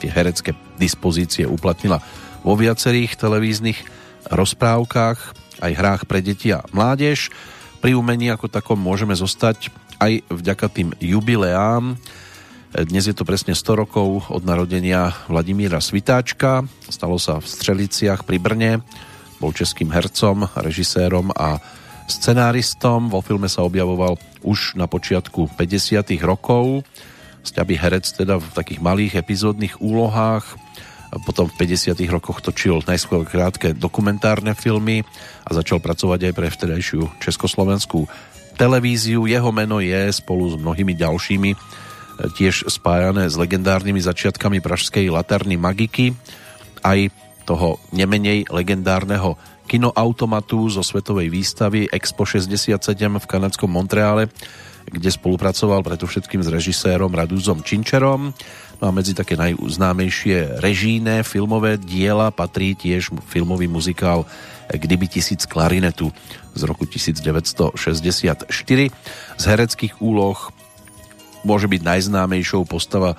tie herecké dispozície uplatnila vo viacerých televíznych rozprávkach, aj hrách pre deti a mládež. Pri umení ako takom môžeme zostať aj vďaka tým jubileám, dnes je to presne 100 rokov od narodenia Vladimíra Svitáčka. Stalo sa v Střeliciach pri Brne. Bol českým hercom, režisérom a scenáristom. Vo filme sa objavoval už na počiatku 50. rokov. Sťaby herec teda v takých malých epizódnych úlohách. Potom v 50. rokoch točil najskôr krátke dokumentárne filmy a začal pracovať aj pre vtedajšiu československú televíziu. Jeho meno je spolu s mnohými ďalšími tiež spájané s legendárnymi začiatkami pražskej laterny Magiky, aj toho nemenej legendárneho kinoautomatu zo svetovej výstavy Expo 67 v kanadskom Montreale, kde spolupracoval predovšetkým s režisérom Radúzom Činčerom. No a medzi také najznámejšie režijné filmové diela patrí tiež filmový muzikál Kdyby tisíc klarinetu z roku 1964. Z hereckých úloh môže byť najznámejšou postava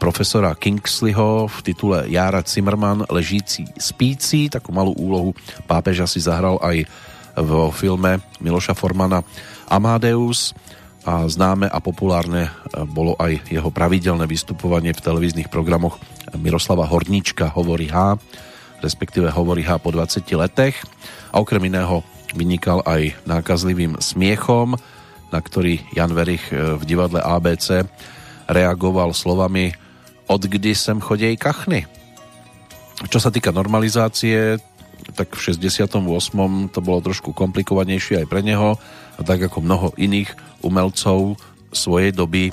profesora Kingsleyho v titule Jára Zimmerman ležící spíci. Takú malú úlohu pápeža si zahral aj vo filme Miloša Formana Amadeus a známe a populárne bolo aj jeho pravidelné vystupovanie v televíznych programoch Miroslava Horníčka Hovorí H, respektíve Hovorí H po 20 letech a okrem iného vynikal aj nákazlivým smiechom, na ktorý Jan Verich e, v divadle ABC reagoval slovami od kdy sem chodej kachny. Čo sa týka normalizácie, tak v 68. to bolo trošku komplikovanejšie aj pre neho a tak ako mnoho iných umelcov svojej doby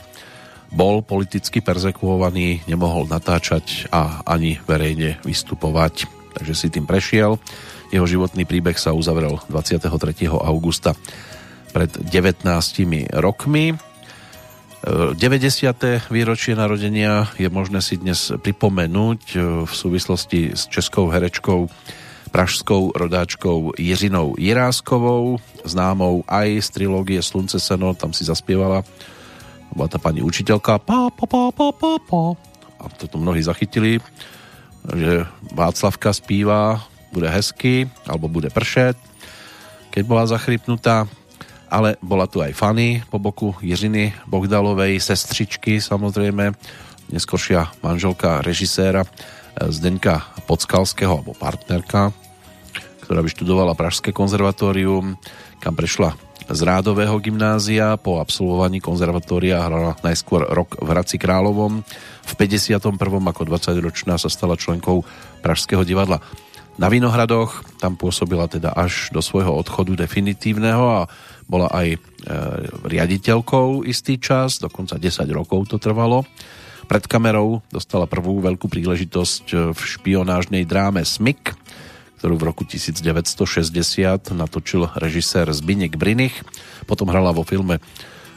bol politicky perzekuovaný, nemohol natáčať a ani verejne vystupovať. Takže si tým prešiel. Jeho životný príbeh sa uzavrel 23. augusta pred 19 rokmi. 90. výročie narodenia je možné si dnes pripomenúť e, v súvislosti s českou herečkou pražskou rodáčkou Jiřinou Jiráskovou, známou aj z trilógie Slunce seno, tam si zaspievala. Bola tá pani učiteľka. Pa, pa, pa, pa, pa, pa. a toto mnohí zachytili že Václavka spíva bude hezky alebo bude pršet keď bola zachrypnutá. Ale bola tu aj Fanny po boku Jiřiny Bohdalovej, sestřičky samozrejme, neskôršia manželka režiséra eh, Zdenka Podskalského, alebo partnerka, ktorá vyštudovala Pražské konzervatórium, kam prešla z Rádového gymnázia. Po absolvovaní konzervatória hrala najskôr rok v Hradci Královom. V 51. ako 20-ročná sa stala členkou Pražského divadla na Vinohradoch. Tam pôsobila teda až do svojho odchodu definitívneho a bola aj e, riaditeľkou istý čas, dokonca 10 rokov to trvalo. Pred kamerou dostala prvú veľkú príležitosť e, v špionážnej dráme Smik, ktorú v roku 1960 natočil režisér Zbigněk Brinich. Potom hrala vo filme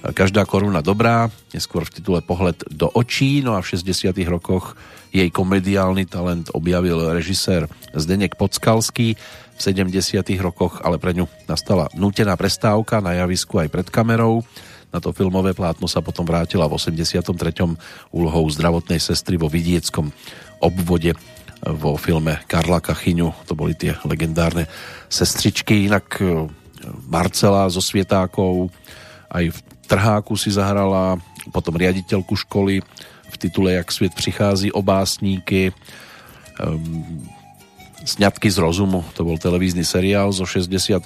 Každá koruna dobrá, neskôr v titule Pohled do očí, no a v 60 rokoch jej komediálny talent objavil režisér Zdeněk Podskalský. V 70 rokoch ale pre ňu nastala nútená prestávka na javisku aj pred kamerou. Na to filmové plátno sa potom vrátila v 83. úlohou zdravotnej sestry vo vidieckom obvode vo filme Karla Kachyňu. To boli tie legendárne sestričky. Inak e, Marcela so Svietákou aj v Trháku si zahrala, potom riaditeľku školy v titule Jak svět přichází o básníky, um, Sňatky z rozumu, to bol televízny seriál zo 68.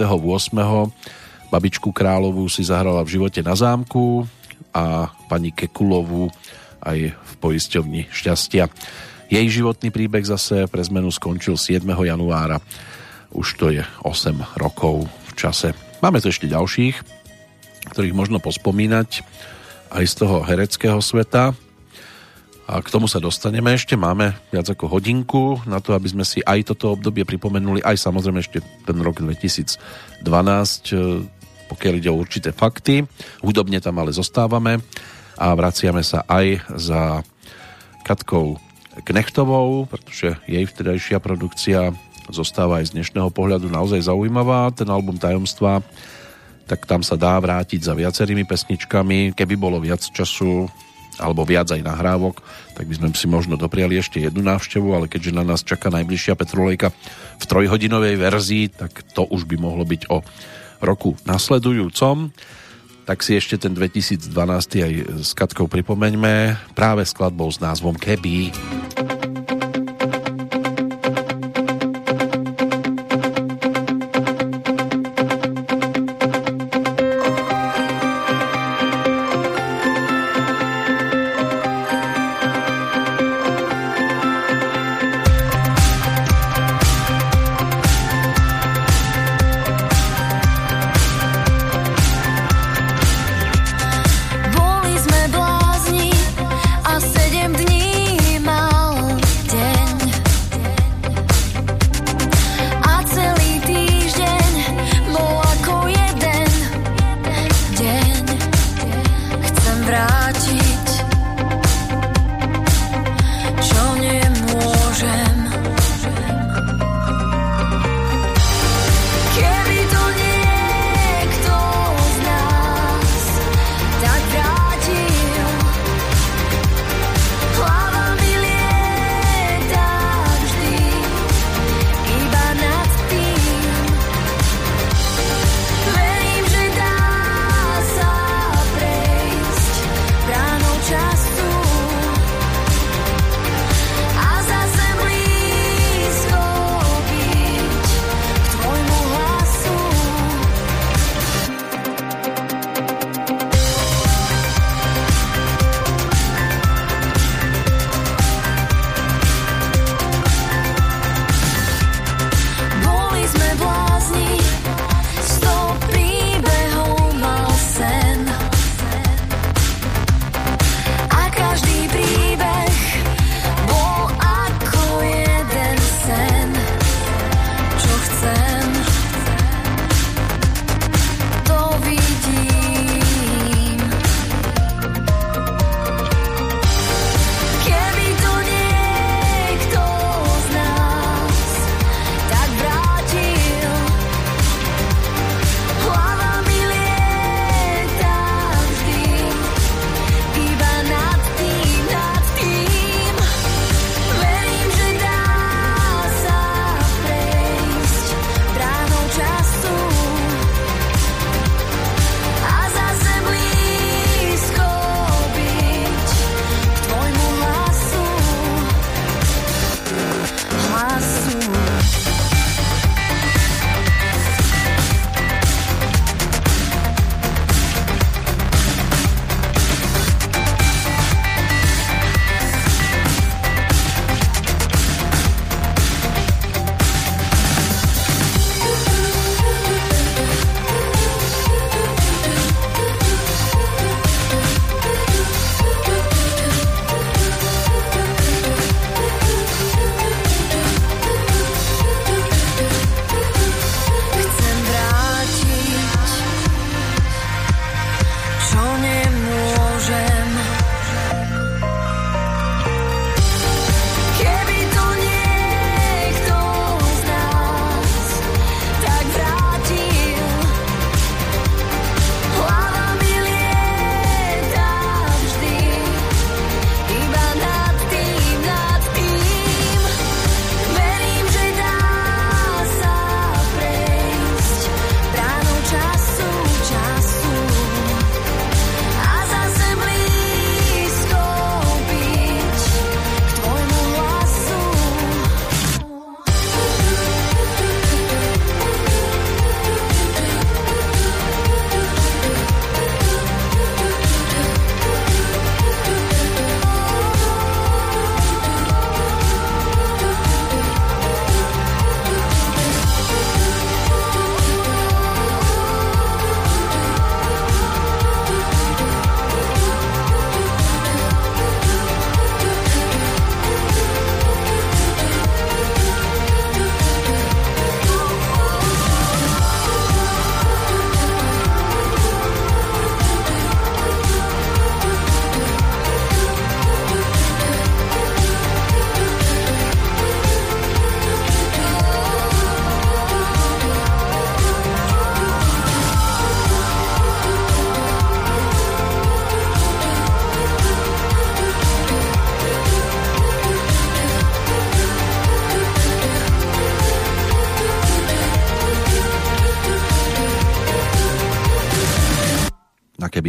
Babičku Královú si zahrala v živote na zámku a pani Kekulovú aj v poisťovni šťastia. Jej životný príbeh zase pre zmenu skončil 7. januára. Už to je 8 rokov v čase. Máme tu ešte ďalších, ktorých možno pospomínať aj z toho hereckého sveta. A k tomu sa dostaneme ešte. Máme viac ako hodinku na to, aby sme si aj toto obdobie pripomenuli, aj samozrejme ešte ten rok 2012, e, pokiaľ ide o určité fakty. Hudobne tam ale zostávame a vraciame sa aj za Katkou Knechtovou, pretože jej vtedajšia produkcia zostáva aj z dnešného pohľadu naozaj zaujímavá. Ten album Tajomstva tak tam sa dá vrátiť za viacerými pesničkami. Keby bolo viac času, alebo viac aj nahrávok, tak by sme si možno dopriali ešte jednu návštevu, ale keďže na nás čaká najbližšia Petrolejka v trojhodinovej verzii, tak to už by mohlo byť o roku nasledujúcom. Tak si ešte ten 2012 aj s Katkou pripomeňme práve skladbou s názvom Keby. Keby.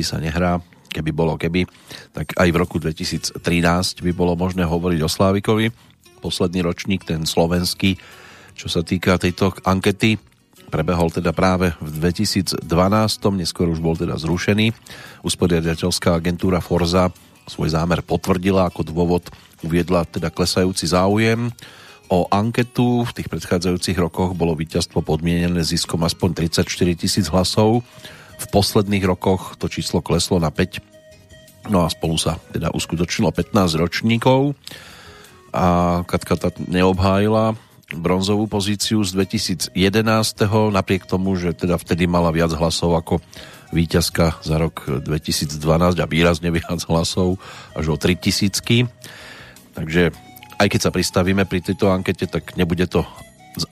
Keby sa nehrá, keby bolo keby, tak aj v roku 2013 by bolo možné hovoriť o Slávikovi. Posledný ročník, ten slovenský, čo sa týka tejto ankety, prebehol teda práve v 2012, neskôr už bol teda zrušený. Usporiadateľská agentúra Forza svoj zámer potvrdila, ako dôvod uviedla teda klesajúci záujem. O anketu v tých predchádzajúcich rokoch bolo víťazstvo podmienené ziskom aspoň 34 tisíc hlasov. V posledných rokoch to číslo kleslo na 5. No a spolu sa teda uskutočnilo 15 ročníkov a Katka neobhájila bronzovú pozíciu z 2011. napriek tomu, že teda vtedy mala viac hlasov ako víťazka za rok 2012 a výrazne viac hlasov, až o 3000. Takže aj keď sa pristavíme pri tejto ankete, tak nebude to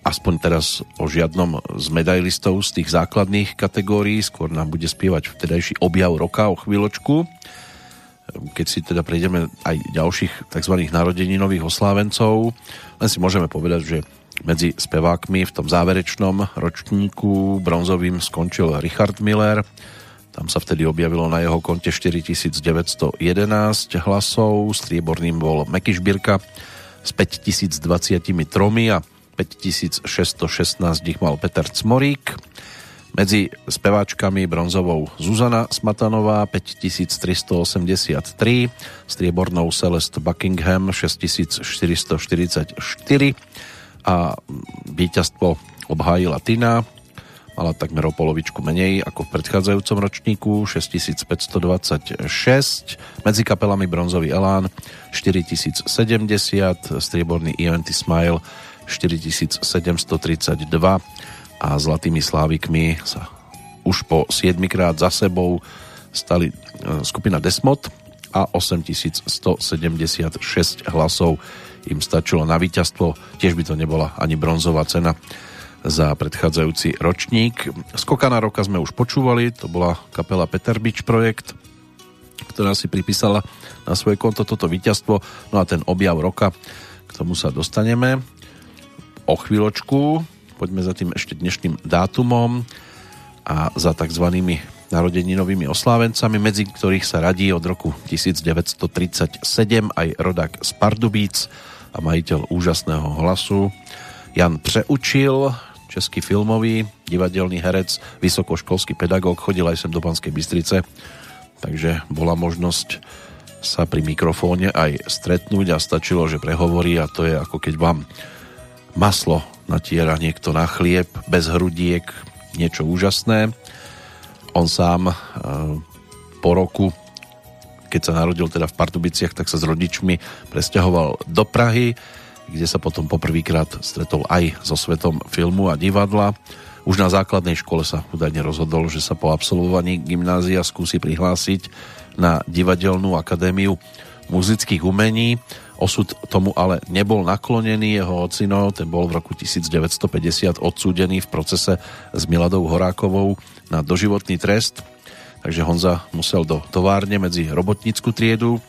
aspoň teraz o žiadnom z medailistov z tých základných kategórií, skôr nám bude spievať vtedajší objav roka o chvíľočku keď si teda prejdeme aj ďalších tzv. narodeninových oslávencov, len si môžeme povedať, že medzi spevákmi v tom záverečnom ročníku bronzovým skončil Richard Miller. Tam sa vtedy objavilo na jeho konte 4911 hlasov, strieborným bol Meky Šbírka s 5023 a 5616 ich mal Peter Cmorík. Medzi speváčkami bronzovou Zuzana Smatanová 5383, striebornou Celeste Buckingham 6444 a víťazstvo obhájila Tina, mala takmer o polovičku menej ako v predchádzajúcom ročníku 6526, medzi kapelami bronzový Elán 4070, strieborný ENT Smile 4732 a Zlatými Slávikmi sa už po 7 krát za sebou stali e, skupina Desmod a 8176 hlasov im stačilo na víťazstvo. Tiež by to nebola ani bronzová cena za predchádzajúci ročník. Skokana roka sme už počúvali, to bola kapela Peter Beach projekt, ktorá si pripísala na svoje konto toto víťazstvo. No a ten objav roka, k tomu sa dostaneme o chvíľočku. Poďme za tým ešte dnešným dátumom a za tzv. narodeninovými oslávencami, medzi ktorých sa radí od roku 1937 aj rodak z Pardubíc a majiteľ úžasného hlasu Jan Přeučil, český filmový, divadelný herec, vysokoškolský pedagóg, chodil aj sem do Banskej Bystrice, takže bola možnosť sa pri mikrofóne aj stretnúť a stačilo, že prehovorí a to je ako keď vám maslo natiera niekto na chlieb, bez hrudiek, niečo úžasné. On sám e, po roku, keď sa narodil teda v Pardubiciach, tak sa s rodičmi presťahoval do Prahy, kde sa potom poprvýkrát stretol aj so svetom filmu a divadla. Už na základnej škole sa údajne rozhodol, že sa po absolvovaní gymnázia skúsi prihlásiť na divadelnú akadémiu muzických umení. Osud tomu ale nebol naklonený, jeho ocino, ten bol v roku 1950 odsúdený v procese s Miladou Horákovou na doživotný trest, takže Honza musel do továrne medzi robotnickú triedu,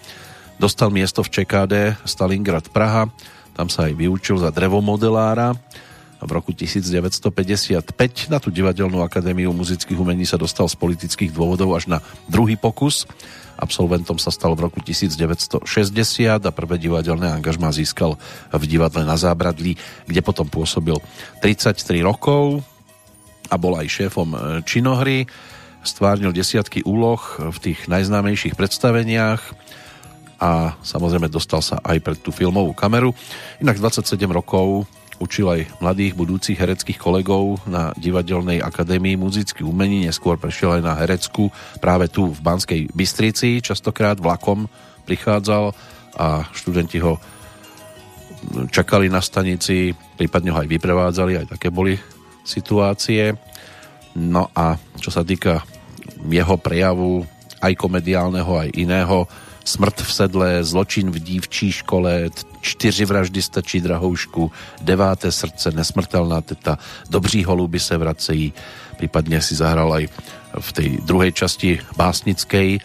dostal miesto v ČKD Stalingrad Praha, tam sa aj vyučil za drevomodelára, v roku 1955 na tú divadelnú akadémiu muzických umení sa dostal z politických dôvodov až na druhý pokus Absolventom sa stal v roku 1960 a prvé divadelné angažmá získal v divadle na Zábradlí, kde potom pôsobil 33 rokov a bol aj šéfom e, činohry. Stvárnil desiatky úloh v tých najznámejších predstaveniach a samozrejme dostal sa aj pred tú filmovú kameru. Inak 27 rokov učil aj mladých budúcich hereckých kolegov na Divadelnej akadémii muzických umení, neskôr prešiel aj na herecku práve tu v Banskej Bystrici, častokrát vlakom prichádzal a študenti ho čakali na stanici, prípadne ho aj vyprevádzali, aj také boli situácie. No a čo sa týka jeho prejavu, aj komediálneho, aj iného, smrt v sedle, zločin v dívčí škole, čtyři vraždy stačí drahoušku, deváté srdce, nesmrtelná teta, dobří holuby se vracejí, prípadne si zahral aj v tej druhej časti básnickej e,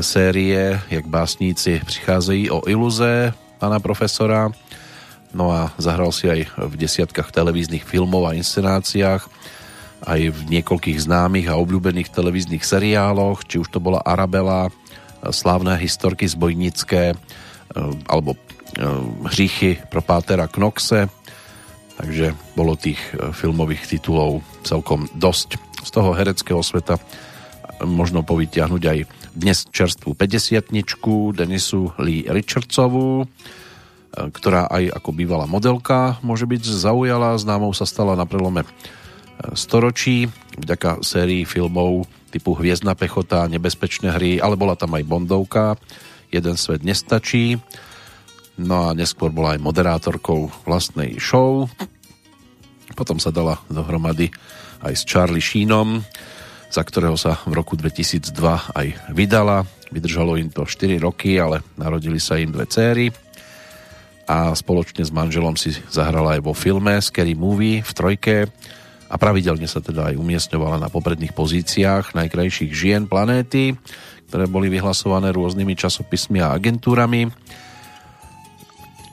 série, jak básníci přicházejí o iluze pána profesora. No a zahral si aj v desiatkách televíznych filmov a inscenáciách. aj v niekoľkých známych a obľúbených televíznych seriáloch, či už to bola Arabela, slávne historky zbojnické, e, alebo e, hříchy pro Pátera Knoxe, takže bolo tých e, filmových titulov celkom dosť. Z toho hereckého sveta možno povytiahnuť aj dnes čerstvú 50 Denisu Lee Richardsovú, ktorá aj ako bývalá modelka môže byť zaujala. Známou sa stala na prelome storočí vďaka sérii filmov typu Hviezdna pechota, Nebezpečné hry, ale bola tam aj Bondovka, Jeden svet nestačí. No a neskôr bola aj moderátorkou vlastnej show. Potom sa dala dohromady aj s Charlie Sheenom, za ktorého sa v roku 2002 aj vydala. Vydržalo im to 4 roky, ale narodili sa im dve céry a spoločne s manželom si zahrala aj vo filme Scary Movie v trojke a pravidelne sa teda aj umiestňovala na popredných pozíciách najkrajších žien planéty, ktoré boli vyhlasované rôznymi časopismi a agentúrami.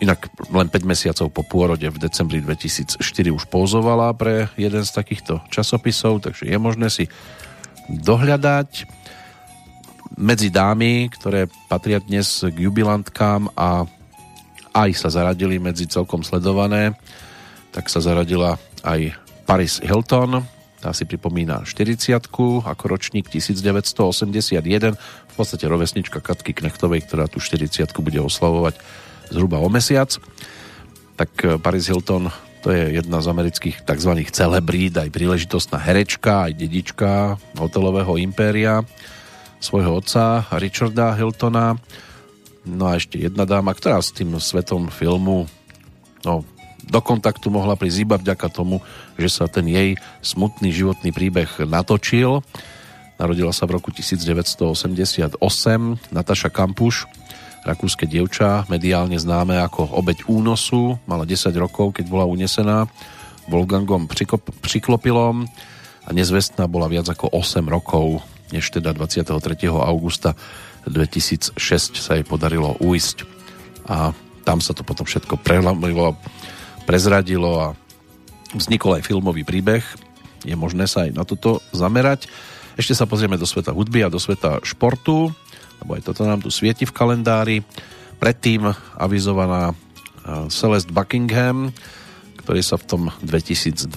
Inak len 5 mesiacov po pôrode v decembri 2004 už pózovala pre jeden z takýchto časopisov, takže je možné si dohľadať medzi dámy, ktoré patria dnes k jubilantkám a aj sa zaradili medzi celkom sledované, tak sa zaradila aj Paris Hilton, tá si pripomína 40 ako ročník 1981, v podstate rovesnička Katky Knechtovej, ktorá tu 40 bude oslavovať zhruba o mesiac. Tak eh, Paris Hilton to je jedna z amerických tzv. celebrít, aj príležitostná herečka, aj dedička hotelového impéria svojho otca Richarda Hiltona. No a ešte jedna dáma, ktorá s tým svetom filmu no, do kontaktu mohla prísť iba vďaka tomu, že sa ten jej smutný životný príbeh natočil. Narodila sa v roku 1988 Nataša Kampuš, rakúske dievča, mediálne známe ako obeď únosu, mala 10 rokov, keď bola unesená Wolfgangom Přiklopilom a nezvestná bola viac ako 8 rokov, než teda 23. augusta 2006 sa jej podarilo uísť. A tam sa to potom všetko prelamilo prezradilo a vznikol aj filmový príbeh. Je možné sa aj na toto zamerať. Ešte sa pozrieme do sveta hudby a do sveta športu, lebo aj toto nám tu svieti v kalendári. Predtým avizovaná e, Celeste Buckingham, ktorý sa v tom 2012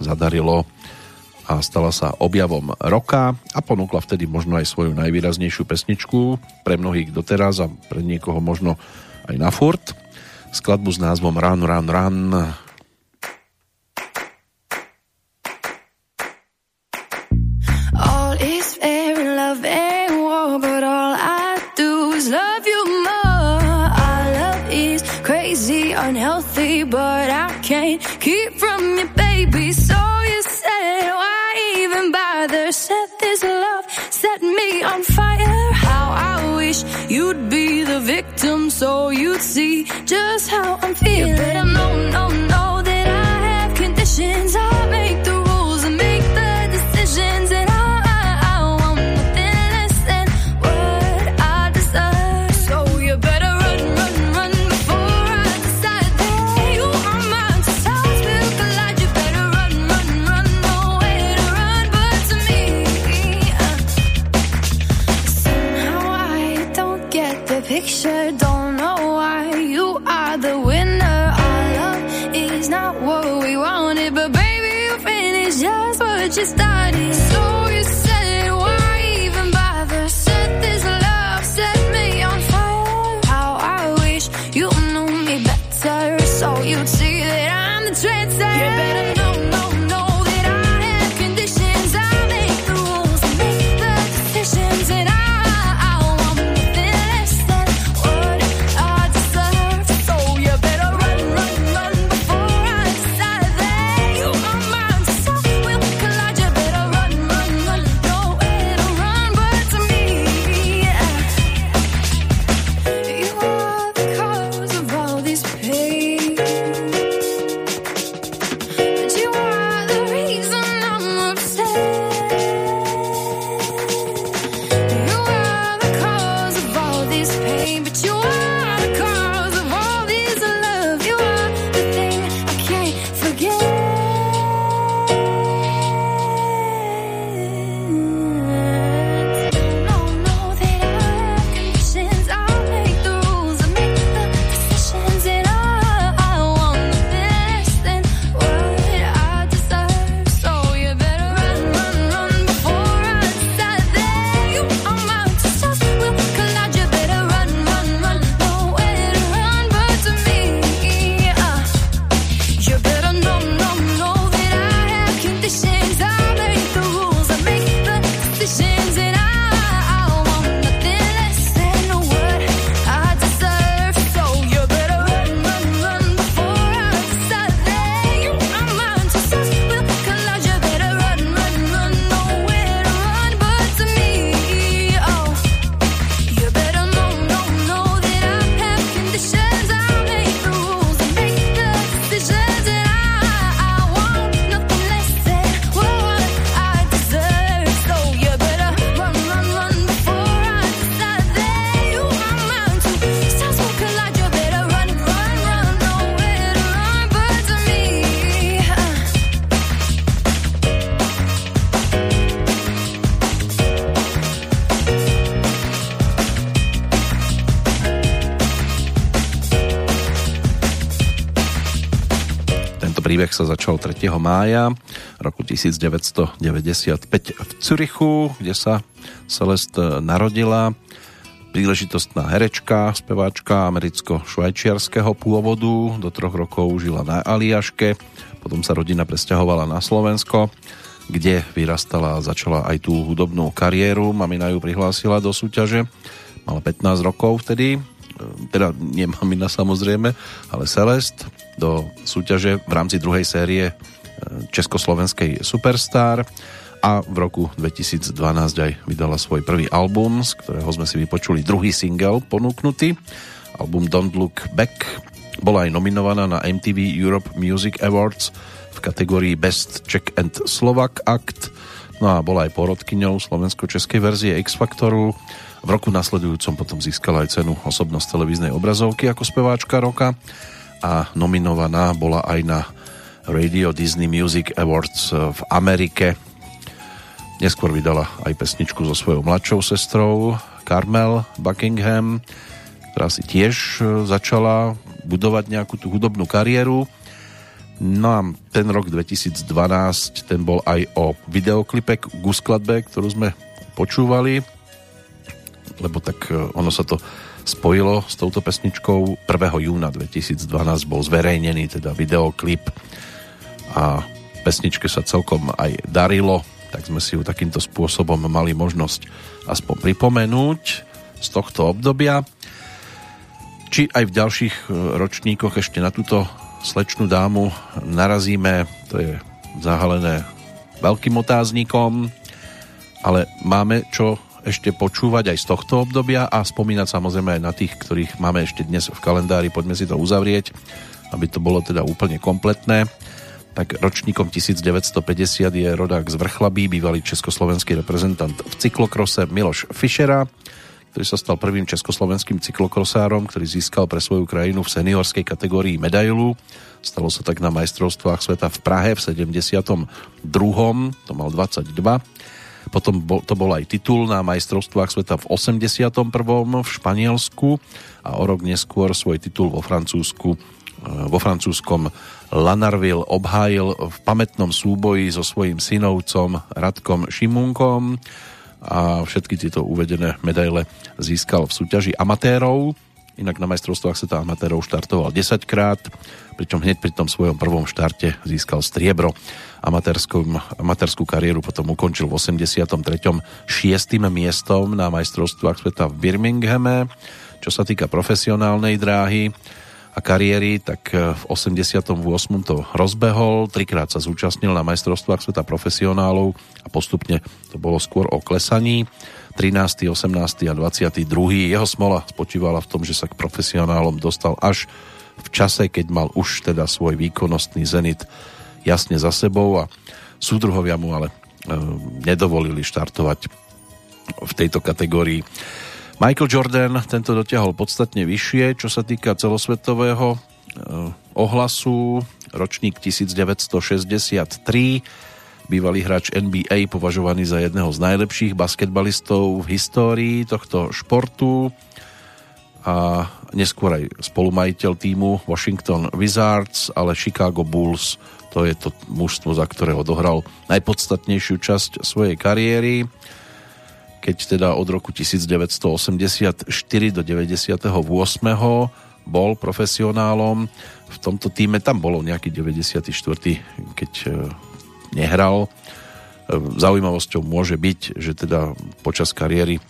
zadarilo a stala sa objavom roka a ponúkla vtedy možno aj svoju najvýraznejšiu pesničku pre mnohých doteraz a pre niekoho možno aj na furt skladbu s názvom Run, Run, Run. All is fair in love and war, but all I do is love you more. Our love is crazy, unhealthy, but I can't keep from you, baby. So you said, why even bother? Set this love, set me on fire. Wish you'd be the victim so you'd see just how I'm feeling. You better know, know, know sa začal 3. mája roku 1995 v Cürichu, kde sa Celeste narodila. Príležitostná herečka, speváčka americko-švajčiarského pôvodu. Do troch rokov žila na Aliaške, potom sa rodina presťahovala na Slovensko, kde vyrastala a začala aj tú hudobnú kariéru. Mamina ju prihlásila do súťaže. Mala 15 rokov vtedy, teda nie Mamina samozrejme, ale Celest do súťaže v rámci druhej série e, Československej Superstar. A v roku 2012 aj vydala svoj prvý album, z ktorého sme si vypočuli druhý single ponúknutý, album Don't Look Back. Bola aj nominovaná na MTV Europe Music Awards v kategórii Best Czech and Slovak Act, no a bola aj porodkyňou slovensko-českej verzie X-Factoru v roku nasledujúcom potom získala aj cenu osobnosť televíznej obrazovky ako speváčka roka a nominovaná bola aj na Radio Disney Music Awards v Amerike. Neskôr vydala aj pesničku so svojou mladšou sestrou Carmel Buckingham, ktorá si tiež e, začala budovať nejakú tú hudobnú kariéru. No a ten rok 2012, ten bol aj o videoklipe k skladbe, ktorú sme počúvali lebo tak e, ono sa to spojilo s touto pesničkou. 1. júna 2012 bol zverejnený teda videoklip a pesničke sa celkom aj darilo, tak sme si ju takýmto spôsobom mali možnosť aspoň pripomenúť z tohto obdobia. Či aj v ďalších e, ročníkoch ešte na túto slečnú dámu narazíme, to je zahalené veľkým otáznikom, ale máme čo ešte počúvať aj z tohto obdobia a spomínať samozrejme aj na tých, ktorých máme ešte dnes v kalendári. Poďme si to uzavrieť, aby to bolo teda úplne kompletné. Tak ročníkom 1950 je rodák z Vrchlabí, bývalý československý reprezentant v cyklokrose Miloš Fischera, ktorý sa stal prvým československým cyklokrosárom, ktorý získal pre svoju krajinu v seniorskej kategórii medailu. Stalo sa tak na majstrovstvách sveta v Prahe v 72. To mal 22 potom bol, to bol aj titul na majstrovstvách sveta v 81. v Španielsku a o rok neskôr svoj titul vo Francúzsku eh, vo francúzskom Lanarville obhájil v pamätnom súboji so svojím synovcom Radkom Šimunkom a všetky tieto uvedené medaile získal v súťaži amatérov. Inak na majstrovstvách sveta amatérov štartoval 10 krát, pričom hneď pri tom svojom prvom štarte získal striebro amatérskú kariéru potom ukončil v 83. 6. miestom na majstrovstvách sveta v Birminghame. Čo sa týka profesionálnej dráhy a kariéry, tak v 88. to rozbehol, trikrát sa zúčastnil na majstrovstvách sveta profesionálov a postupne to bolo skôr o klesaní. 13., 18. a 22. Jeho smola spočívala v tom, že sa k profesionálom dostal až v čase, keď mal už teda svoj výkonnostný zenit jasne za sebou a súdruhovia mu ale e, nedovolili štartovať v tejto kategórii. Michael Jordan tento dotiahol podstatne vyššie, čo sa týka celosvetového e, ohlasu. Ročník 1963, bývalý hráč NBA, považovaný za jedného z najlepších basketbalistov v histórii tohto športu a neskôr aj spolumajiteľ týmu Washington Wizards, ale Chicago Bulls to je to mužstvo, za ktoré odohral najpodstatnejšiu časť svojej kariéry, keď teda od roku 1984 do 98. bol profesionálom. V tomto týme tam bolo nejaký 94. keď e, nehral. E, zaujímavosťou môže byť, že teda počas kariéry e,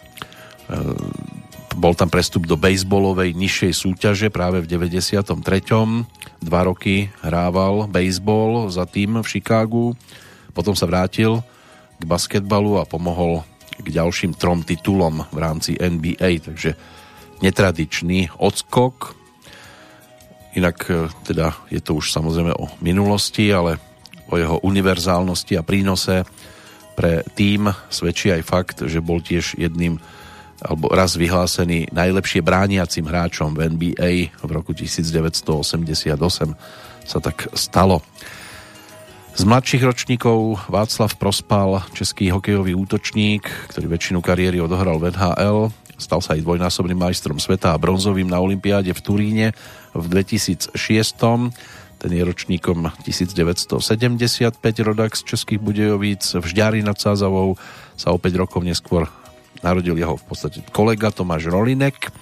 bol tam prestup do bejsbolovej nižšej súťaže práve v 93. Dva roky hrával bejsbol za tým v Chicagu, potom sa vrátil k basketbalu a pomohol k ďalším trom titulom v rámci NBA, takže netradičný odskok. Inak e, teda je to už samozrejme o minulosti, ale o jeho univerzálnosti a prínose pre tým svedčí aj fakt, že bol tiež jedným alebo raz vyhlásený najlepšie brániacim hráčom v NBA v roku 1988 sa tak stalo. Z mladších ročníkov Václav Prospal, český hokejový útočník, ktorý väčšinu kariéry odohral v NHL, stal sa aj dvojnásobným majstrom sveta a bronzovým na Olympiáde v Turíne v 2006. ten je ročníkom 1975, rodák z Českých Budejovíc. V Žďári nad Sázavou sa o 5 rokov neskôr narodil jeho v podstate kolega Tomáš Rolinek,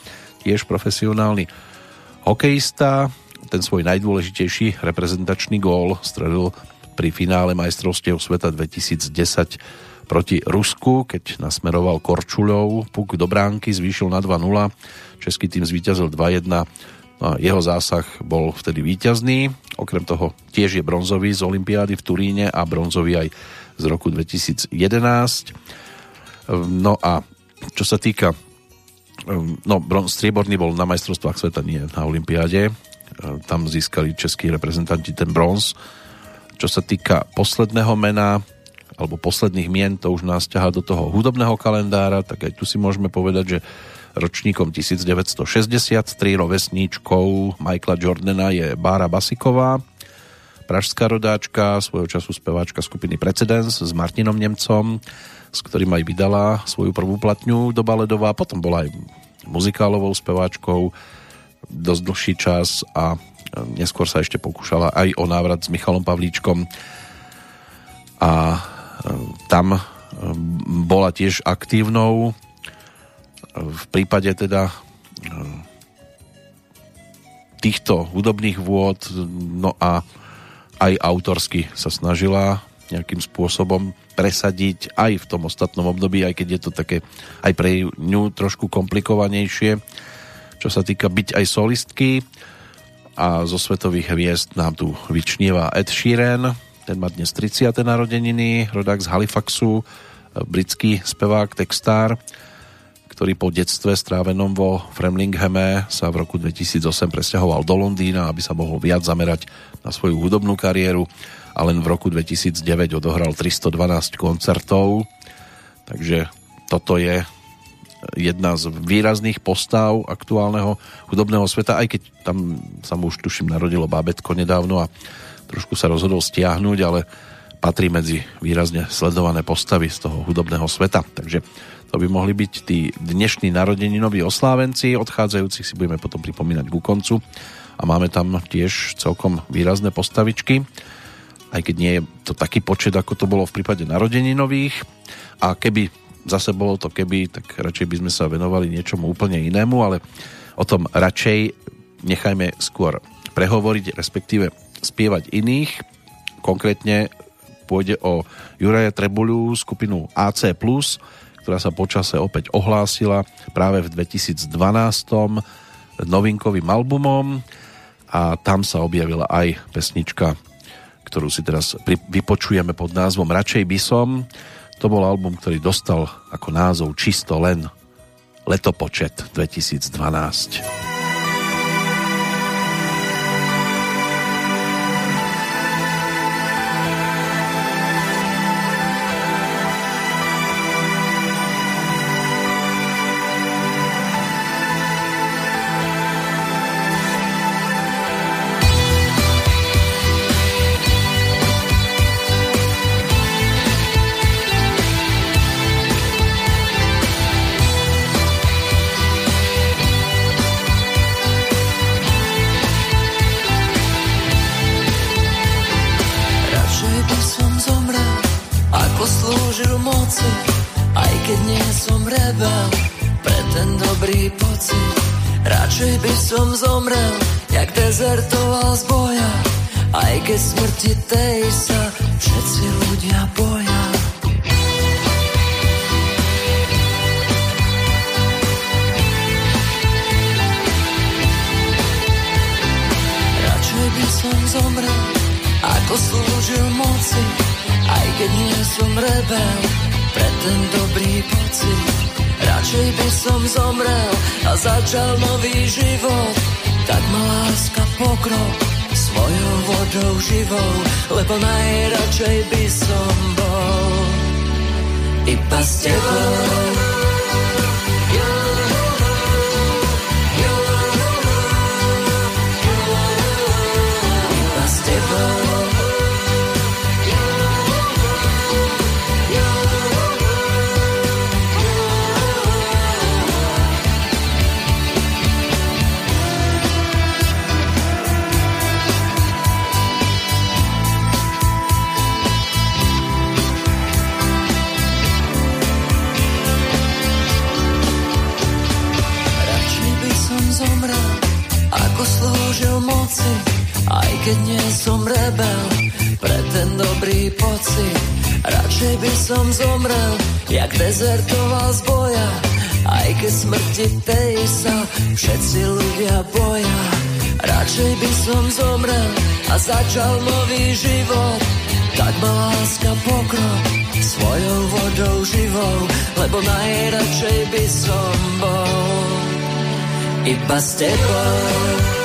tiež profesionálny hokejista. Ten svoj najdôležitejší reprezentačný gól strelil pri finále majstrovstiev sveta 2010 proti Rusku, keď nasmeroval Korčuľov, puk do bránky, zvýšil na 2-0, český tým zvíťazil 2-1 Jeho zásah bol vtedy víťazný. Okrem toho tiež je bronzový z Olympiády v Turíne a bronzový aj z roku 2011. No a čo sa týka no, strieborný bol na majstrovstvách sveta, nie na Olympiáde. Tam získali českí reprezentanti ten bronz. Čo sa týka posledného mena, alebo posledných mien, to už nás ťaha do toho hudobného kalendára, tak aj tu si môžeme povedať, že ročníkom 1963 rovesníčkou Michaela Jordana je Bára Basiková, pražská rodáčka, svojho času speváčka skupiny Precedens s Martinom Nemcom, s ktorým aj vydala svoju prvú platňu do baledová, potom bola aj muzikálovou speváčkou dosť dlhší čas a neskôr sa ešte pokúšala aj o návrat s Michalom Pavlíčkom. A e, tam e, bola tiež aktívnou v prípade teda eh, týchto hudobných vôd, no a aj autorsky sa snažila nejakým spôsobom presadiť aj v tom ostatnom období, aj keď je to také aj pre ňu trošku komplikovanejšie, čo sa týka byť aj solistky a zo svetových hviezd nám tu vyčnieva Ed Sheeran, ten má dnes 30. narodeniny, rodák z Halifaxu, britský spevák, textár, ktorý po detstve strávenom vo Fremlinghame sa v roku 2008 presťahoval do Londýna, aby sa mohol viac zamerať na svoju hudobnú kariéru a len v roku 2009 odohral 312 koncertov. Takže toto je jedna z výrazných postav aktuálneho hudobného sveta, aj keď tam sa mu už tuším narodilo bábetko nedávno a trošku sa rozhodol stiahnuť, ale patrí medzi výrazne sledované postavy z toho hudobného sveta. Takže to by mohli byť tí dnešní narodeninoví oslávenci, odchádzajúcich si budeme potom pripomínať ku koncu. A máme tam tiež celkom výrazné postavičky, aj keď nie je to taký počet, ako to bolo v prípade narodeninových. A keby zase bolo to keby, tak radšej by sme sa venovali niečomu úplne inému, ale o tom radšej nechajme skôr prehovoriť, respektíve spievať iných. Konkrétne pôjde o Juraja Trebulu, skupinu AC+, ktorá sa počase opäť ohlásila práve v 2012 novinkovým albumom a tam sa objavila aj pesnička, ktorú si teraz vypočujeme pod názvom Radšej by som. To bol album, ktorý dostal ako názov čisto len Letopočet 2012. noci Aj keď nie som rebel Pre ten dobrý pocit. Radšej by som zomrel Jak dezertoval z boja. Aj keď smrti tej sa Všetci ľudia boja. Radšej by som zomrel Ako slúžil moci. Aj keď nie som rebel pre ten dobrý pocit. Radšej by som zomrel a začal nový život. Tak ma láska pokrok svojou vodou živou, lebo najradšej by som bol iba s tebou. Keď nie som rebel, pre ten dobrý pocit. Radšej by som zomrel, jak dezertoval z boja, aj keď smrti tej sa všetci ľudia boja. Radšej by som zomrel a začal nový život, tak ma láska pokrok svojou vodou živou, lebo najradšej by som bol iba s tebou.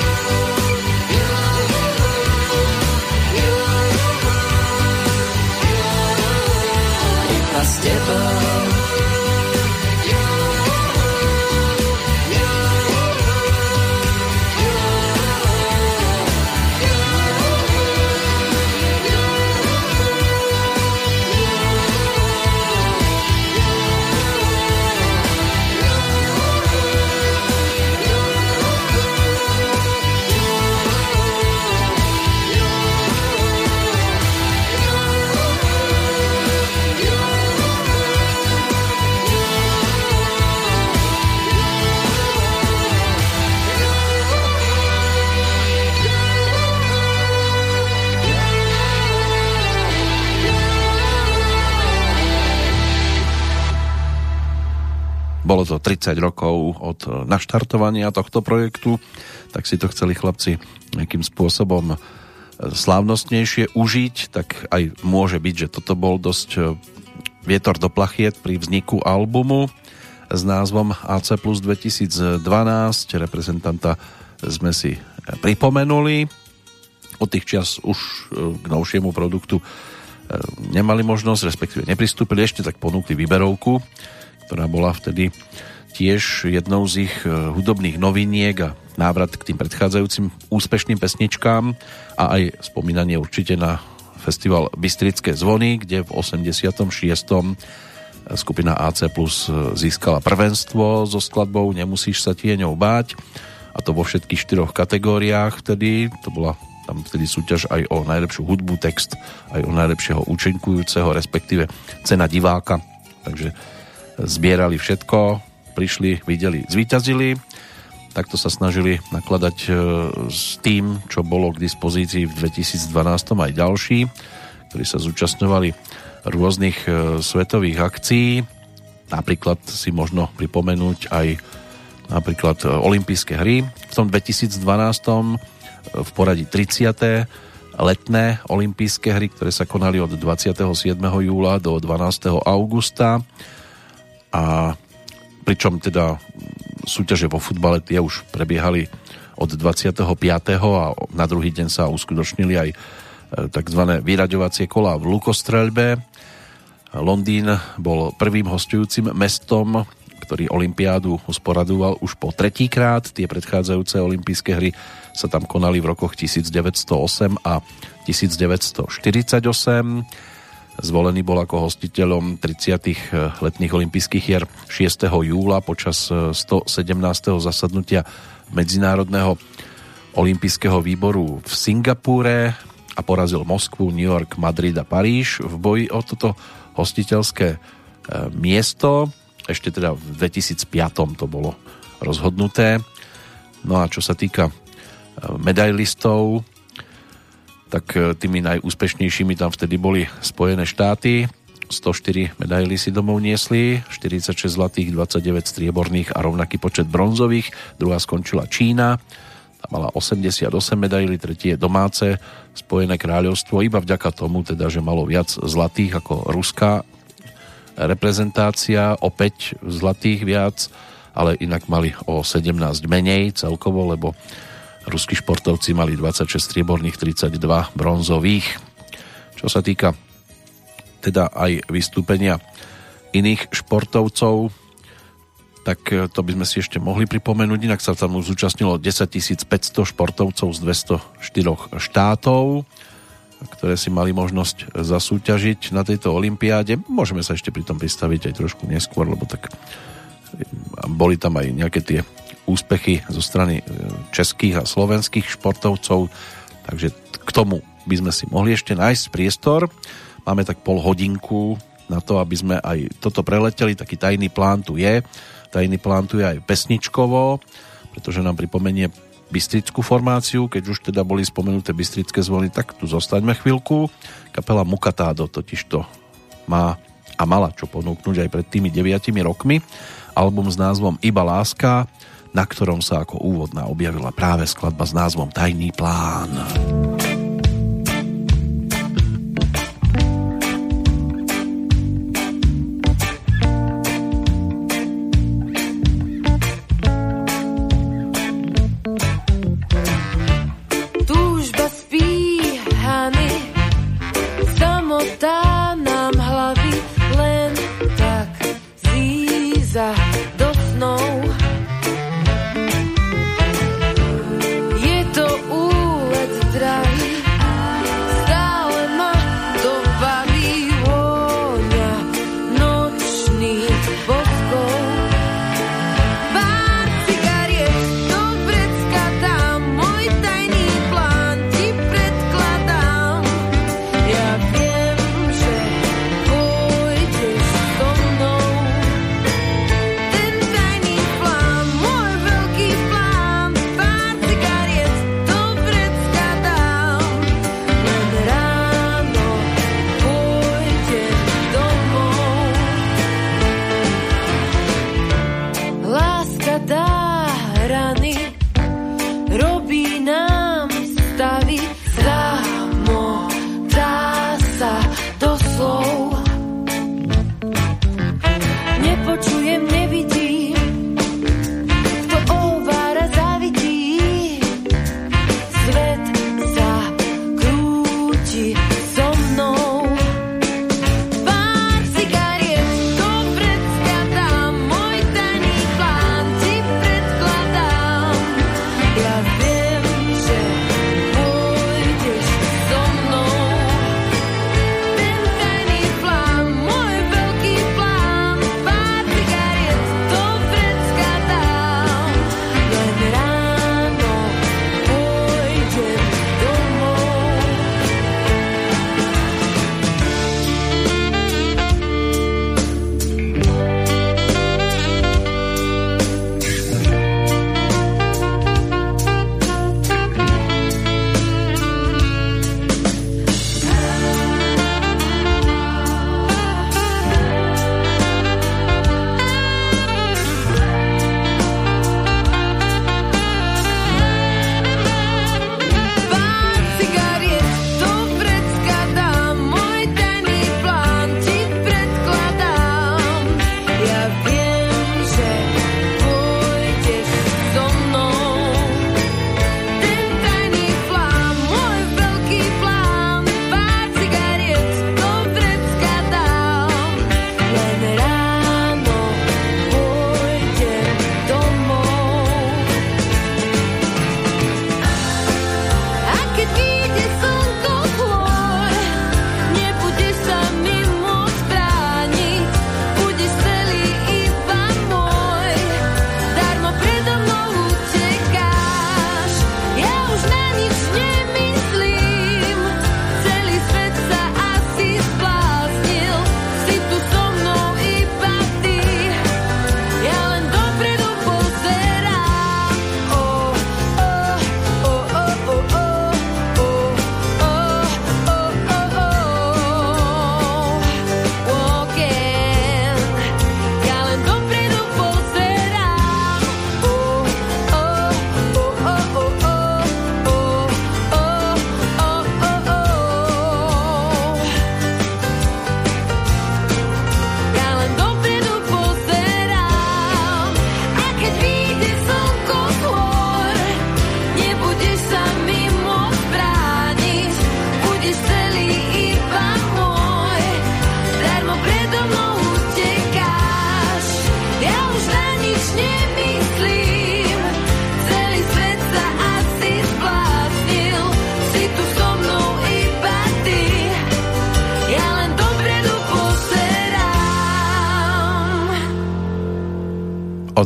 Bolo to 30 rokov od naštartovania tohto projektu, tak si to chceli chlapci nejakým spôsobom slávnostnejšie užiť, tak aj môže byť, že toto bol dosť e, vietor do plachiet pri vzniku albumu s názvom AC plus 2012. Reprezentanta sme si pripomenuli. Od tých čas už k novšiemu produktu nemali možnosť, respektíve nepristúpili, ešte tak ponúkli výberovku ktorá bola vtedy tiež jednou z ich e, hudobných noviniek a návrat k tým predchádzajúcim úspešným pesničkám a aj spomínanie určite na festival Bystrické zvony, kde v 86. skupina AC Plus získala prvenstvo so skladbou Nemusíš sa tieňou báť a to vo všetkých štyroch kategóriách vtedy, to bola tam vtedy súťaž aj o najlepšiu hudbu, text, aj o najlepšieho účinkujúceho, respektíve cena diváka, takže zbierali všetko, prišli, videli, zvíťazili. Takto sa snažili nakladať e, s tým, čo bolo k dispozícii v 2012 aj ďalší, ktorí sa zúčastňovali rôznych e, svetových akcií. Napríklad si možno pripomenúť aj napríklad e, olympijské hry. V tom 2012 v poradí 30 letné olympijské hry, ktoré sa konali od 27. júla do 12. augusta a pričom teda súťaže vo futbale tie už prebiehali od 25. a na druhý deň sa uskutočnili aj e, tzv. vyraďovacie kola v lukostreľbe. Londýn bol prvým hostujúcim mestom, ktorý olympiádu usporadoval už po tretíkrát. Tie predchádzajúce olympijské hry sa tam konali v rokoch 1908 a 1948 Zvolený bol ako hostiteľom 30. Eh, letných olympijských hier 6. júla počas 117. Eh, zasadnutia Medzinárodného olympijského výboru v Singapúre a porazil Moskvu, New York, Madrid a Paríž v boji o toto hostiteľské eh, miesto. Ešte teda v 2005. to bolo rozhodnuté. No a čo sa týka medailistov, tak e, tými najúspešnejšími tam vtedy boli Spojené štáty. 104 medaily si domov niesli, 46 zlatých, 29 strieborných a rovnaký počet bronzových. Druhá skončila Čína, tam mala 88 medaily, tretie je domáce Spojené kráľovstvo, iba vďaka tomu teda, že malo viac zlatých ako ruská reprezentácia, opäť zlatých viac, ale inak mali o 17 menej celkovo, lebo Ruskí športovci mali 26 strieborných, 32 bronzových. Čo sa týka teda aj vystúpenia iných športovcov, tak e, to by sme si ešte mohli pripomenúť. Inak sa tam zúčastnilo 10 500 športovcov z 204 štátov, ktoré si mali možnosť zasúťažiť na tejto olympiáde. Môžeme sa ešte pri tom pristaviť aj trošku neskôr, lebo tak e, boli tam aj nejaké tie úspechy zo strany e, českých a slovenských športovcov, takže k tomu by sme si mohli ešte nájsť priestor. Máme tak pol hodinku na to, aby sme aj toto preleteli, taký tajný plán tu je, tajný plán tu je aj pesničkovo, pretože nám pripomenie bystrickú formáciu, keď už teda boli spomenuté bystrické zvony, tak tu zostaňme chvíľku. Kapela Mukatádo totiž to má a mala čo ponúknuť aj pred tými 9 rokmi. Album s názvom Iba láska, na ktorom sa ako úvodná objavila práve skladba s názvom Tajný plán. Tajný plán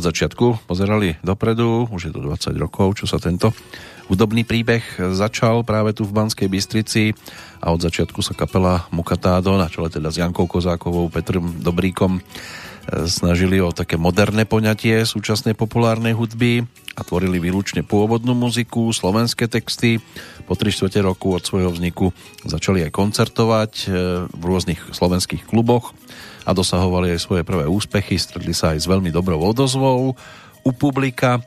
od začiatku pozerali dopredu, už je to 20 rokov, čo sa tento hudobný príbeh začal práve tu v Banskej Bystrici a od začiatku sa kapela Mukatádo, na čele teda s Jankou Kozákovou, Petrom Dobríkom, e, snažili o také moderné poňatie súčasnej populárnej hudby a tvorili výlučne pôvodnú muziku, slovenské texty. Po 3 roku od svojho vzniku začali aj koncertovať e, v rôznych slovenských kluboch a dosahovali aj svoje prvé úspechy, stretli sa aj s veľmi dobrou odozvou u publika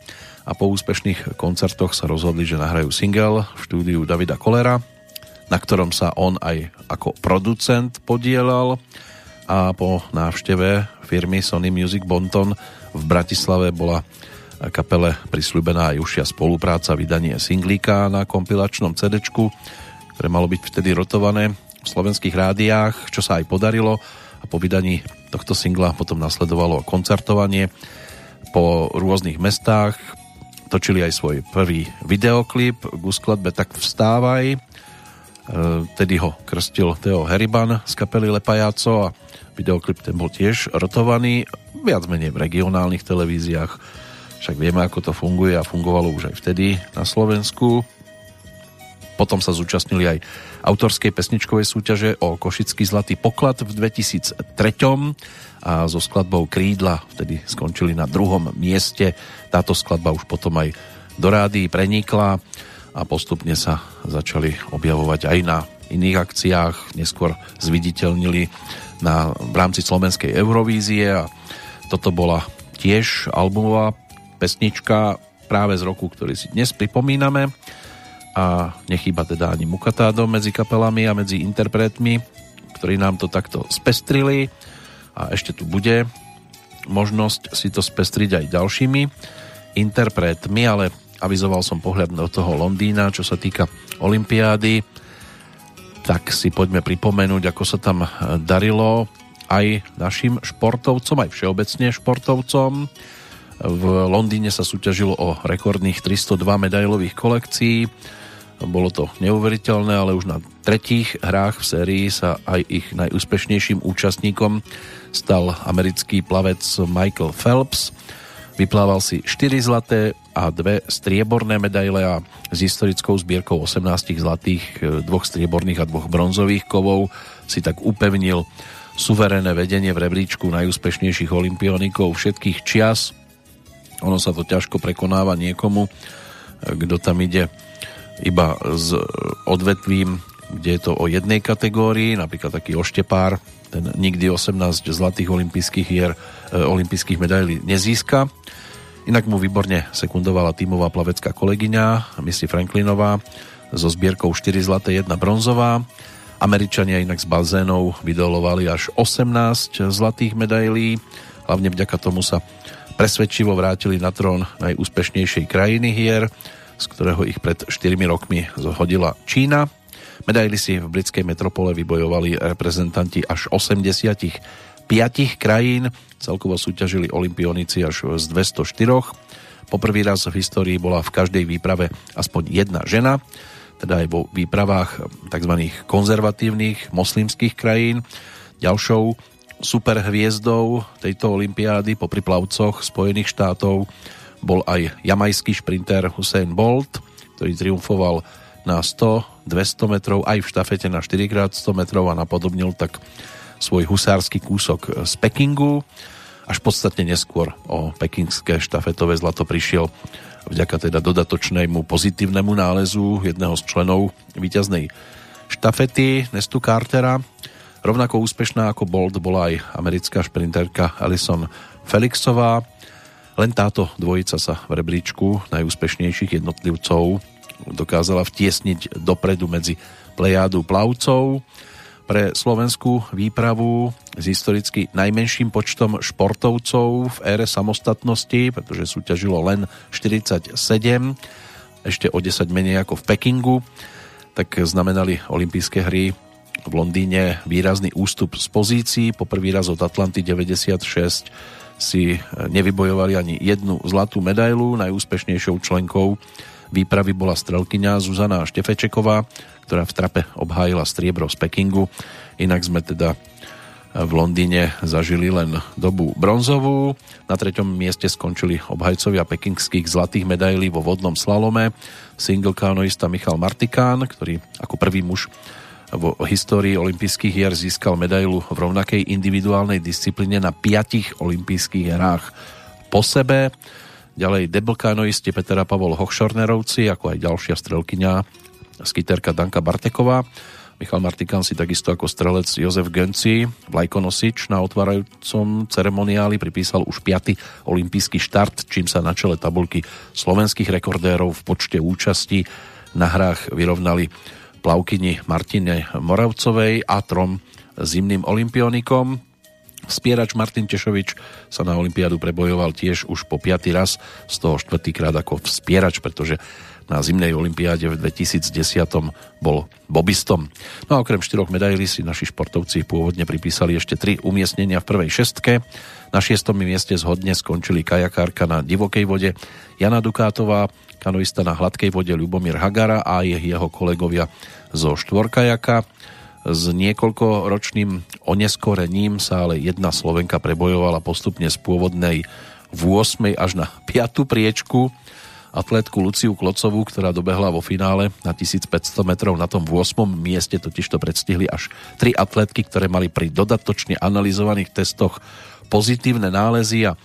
a po úspešných koncertoch sa rozhodli, že nahrajú single v štúdiu Davida Kolera, na ktorom sa on aj ako producent podielal. A po návšteve firmy Sony Music Bonton v Bratislave bola kapele prislúbená aj užšia spolupráca, vydanie singlíka na kompilačnom CD, ktoré malo byť vtedy rotované v slovenských rádiách, čo sa aj podarilo a po vydaní tohto singla potom nasledovalo koncertovanie po rôznych mestách. Točili aj svoj prvý videoklip k skladbe Tak vstávaj. E, tedy ho krstil Teo Heriban z kapely Lepajaco a videoklip ten bol tiež rotovaný viac menej v regionálnych televíziách však vieme, ako to funguje a fungovalo už aj vtedy na Slovensku. Potom sa zúčastnili aj autorskej pesničkovej súťaže o Košický zlatý poklad v 2003 a so skladbou Krídla vtedy skončili na druhom mieste. Táto skladba už potom aj do rády prenikla a postupne sa začali objavovať aj na iných akciách. Neskôr zviditeľnili na, v rámci Slovenskej Eurovízie a toto bola tiež albumová pesnička práve z roku, ktorý si dnes pripomíname a nechýba teda ani Mukatádo medzi kapelami a medzi interpretmi, ktorí nám to takto spestrili a ešte tu bude možnosť si to spestriť aj ďalšími interpretmi, ale avizoval som pohľad do toho Londýna, čo sa týka Olympiády, tak si poďme pripomenúť, ako sa tam darilo aj našim športovcom, aj všeobecne športovcom. V Londýne sa súťažilo o rekordných 302 medailových kolekcií. Bolo to neuveriteľné, ale už na tretích hrách v sérii sa aj ich najúspešnejším účastníkom stal americký plavec Michael Phelps. Vyplával si 4 zlaté a dve strieborné medaile a s historickou zbierkou 18 zlatých, dvoch strieborných a dvoch bronzových kovov si tak upevnil suverénne vedenie v rebríčku najúspešnejších olimpionikov všetkých čias ono sa to ťažko prekonáva niekomu, kto tam ide iba s odvetvím, kde je to o jednej kategórii, napríklad taký oštepár, ten nikdy 18 zlatých olympijských hier, e, olympijských medailí nezíska. Inak mu výborne sekundovala tímová plavecká kolegyňa Missy Franklinová so zbierkou 4 zlaté, 1 bronzová. Američania inak z bazénov vydolovali až 18 zlatých medailí. Hlavne vďaka tomu sa presvedčivo vrátili na trón najúspešnejšej krajiny hier, z ktorého ich pred 4 rokmi zhodila Čína. Medaily si v britskej metropole vybojovali reprezentanti až 85 krajín, celkovo súťažili olimpionici až z 204. Poprvý raz v histórii bola v každej výprave aspoň jedna žena, teda aj vo výpravách tzv. konzervatívnych moslimských krajín. Ďalšou superhviezdou tejto olympiády po priplavcoch Spojených štátov bol aj jamajský šprinter Hussein Bolt, ktorý triumfoval na 100, 200 metrov aj v štafete na 4x100 metrov a napodobnil tak svoj husársky kúsok z Pekingu. Až podstatne neskôr o pekingské štafetové zlato prišiel vďaka teda dodatočnému pozitívnemu nálezu jedného z členov víťaznej štafety Nestu Cartera, Rovnako úspešná ako Bolt bola aj americká šprinterka Alison Felixová. Len táto dvojica sa v rebríčku najúspešnejších jednotlivcov dokázala vtiesniť dopredu medzi plejádu plavcov. Pre slovenskú výpravu s historicky najmenším počtom športovcov v ére samostatnosti, pretože súťažilo len 47, ešte o 10 menej ako v Pekingu, tak znamenali olympijské hry v Londýne výrazný ústup z pozícií. Po prvý raz od Atlanty 96 si nevybojovali ani jednu zlatú medailu. Najúspešnejšou členkou výpravy bola strelkyňa Zuzana Štefečeková, ktorá v trape obhájila striebro z Pekingu. Inak sme teda v Londýne zažili len dobu bronzovú. Na treťom mieste skončili obhajcovia pekingských zlatých medailí vo vodnom slalome. Single kanoista Michal Martikán, ktorý ako prvý muž v histórii olympijských hier získal medailu v rovnakej individuálnej disciplíne na piatich olympijských hrách po sebe. Ďalej deblkánoisti Petra Pavol Hochšornerovci, ako aj ďalšia strelkyňa skiterka Danka Barteková. Michal Martikán si takisto ako strelec Jozef Genci, vlajkonosič na otvárajúcom ceremoniáli pripísal už 5. olimpijský štart, čím sa na čele tabulky slovenských rekordérov v počte účasti na hrách vyrovnali plavkyni Martine Moravcovej a trom zimným olimpionikom. Spierač Martin Tešovič sa na Olympiádu prebojoval tiež už po piatý raz, z toho štvrtýkrát ako vspierač, pretože na zimnej olympiáde v 2010 bol bobistom. No a okrem štyroch medailí si naši športovci pôvodne pripísali ešte tri umiestnenia v prvej šestke. Na šiestom mieste zhodne skončili kajakárka na divokej vode Jana Dukátová, kanoista na hladkej vode Ľubomír Hagara a jeho kolegovia zo štvorkajaka. S niekoľkoročným oneskorením sa ale jedna Slovenka prebojovala postupne z pôvodnej v 8. až na 5. priečku atletku Luciu Klocovú, ktorá dobehla vo finále na 1500 metrov na tom 8. mieste, totiž to predstihli až tri atletky, ktoré mali pri dodatočne analyzovaných testoch pozitívne nálezy a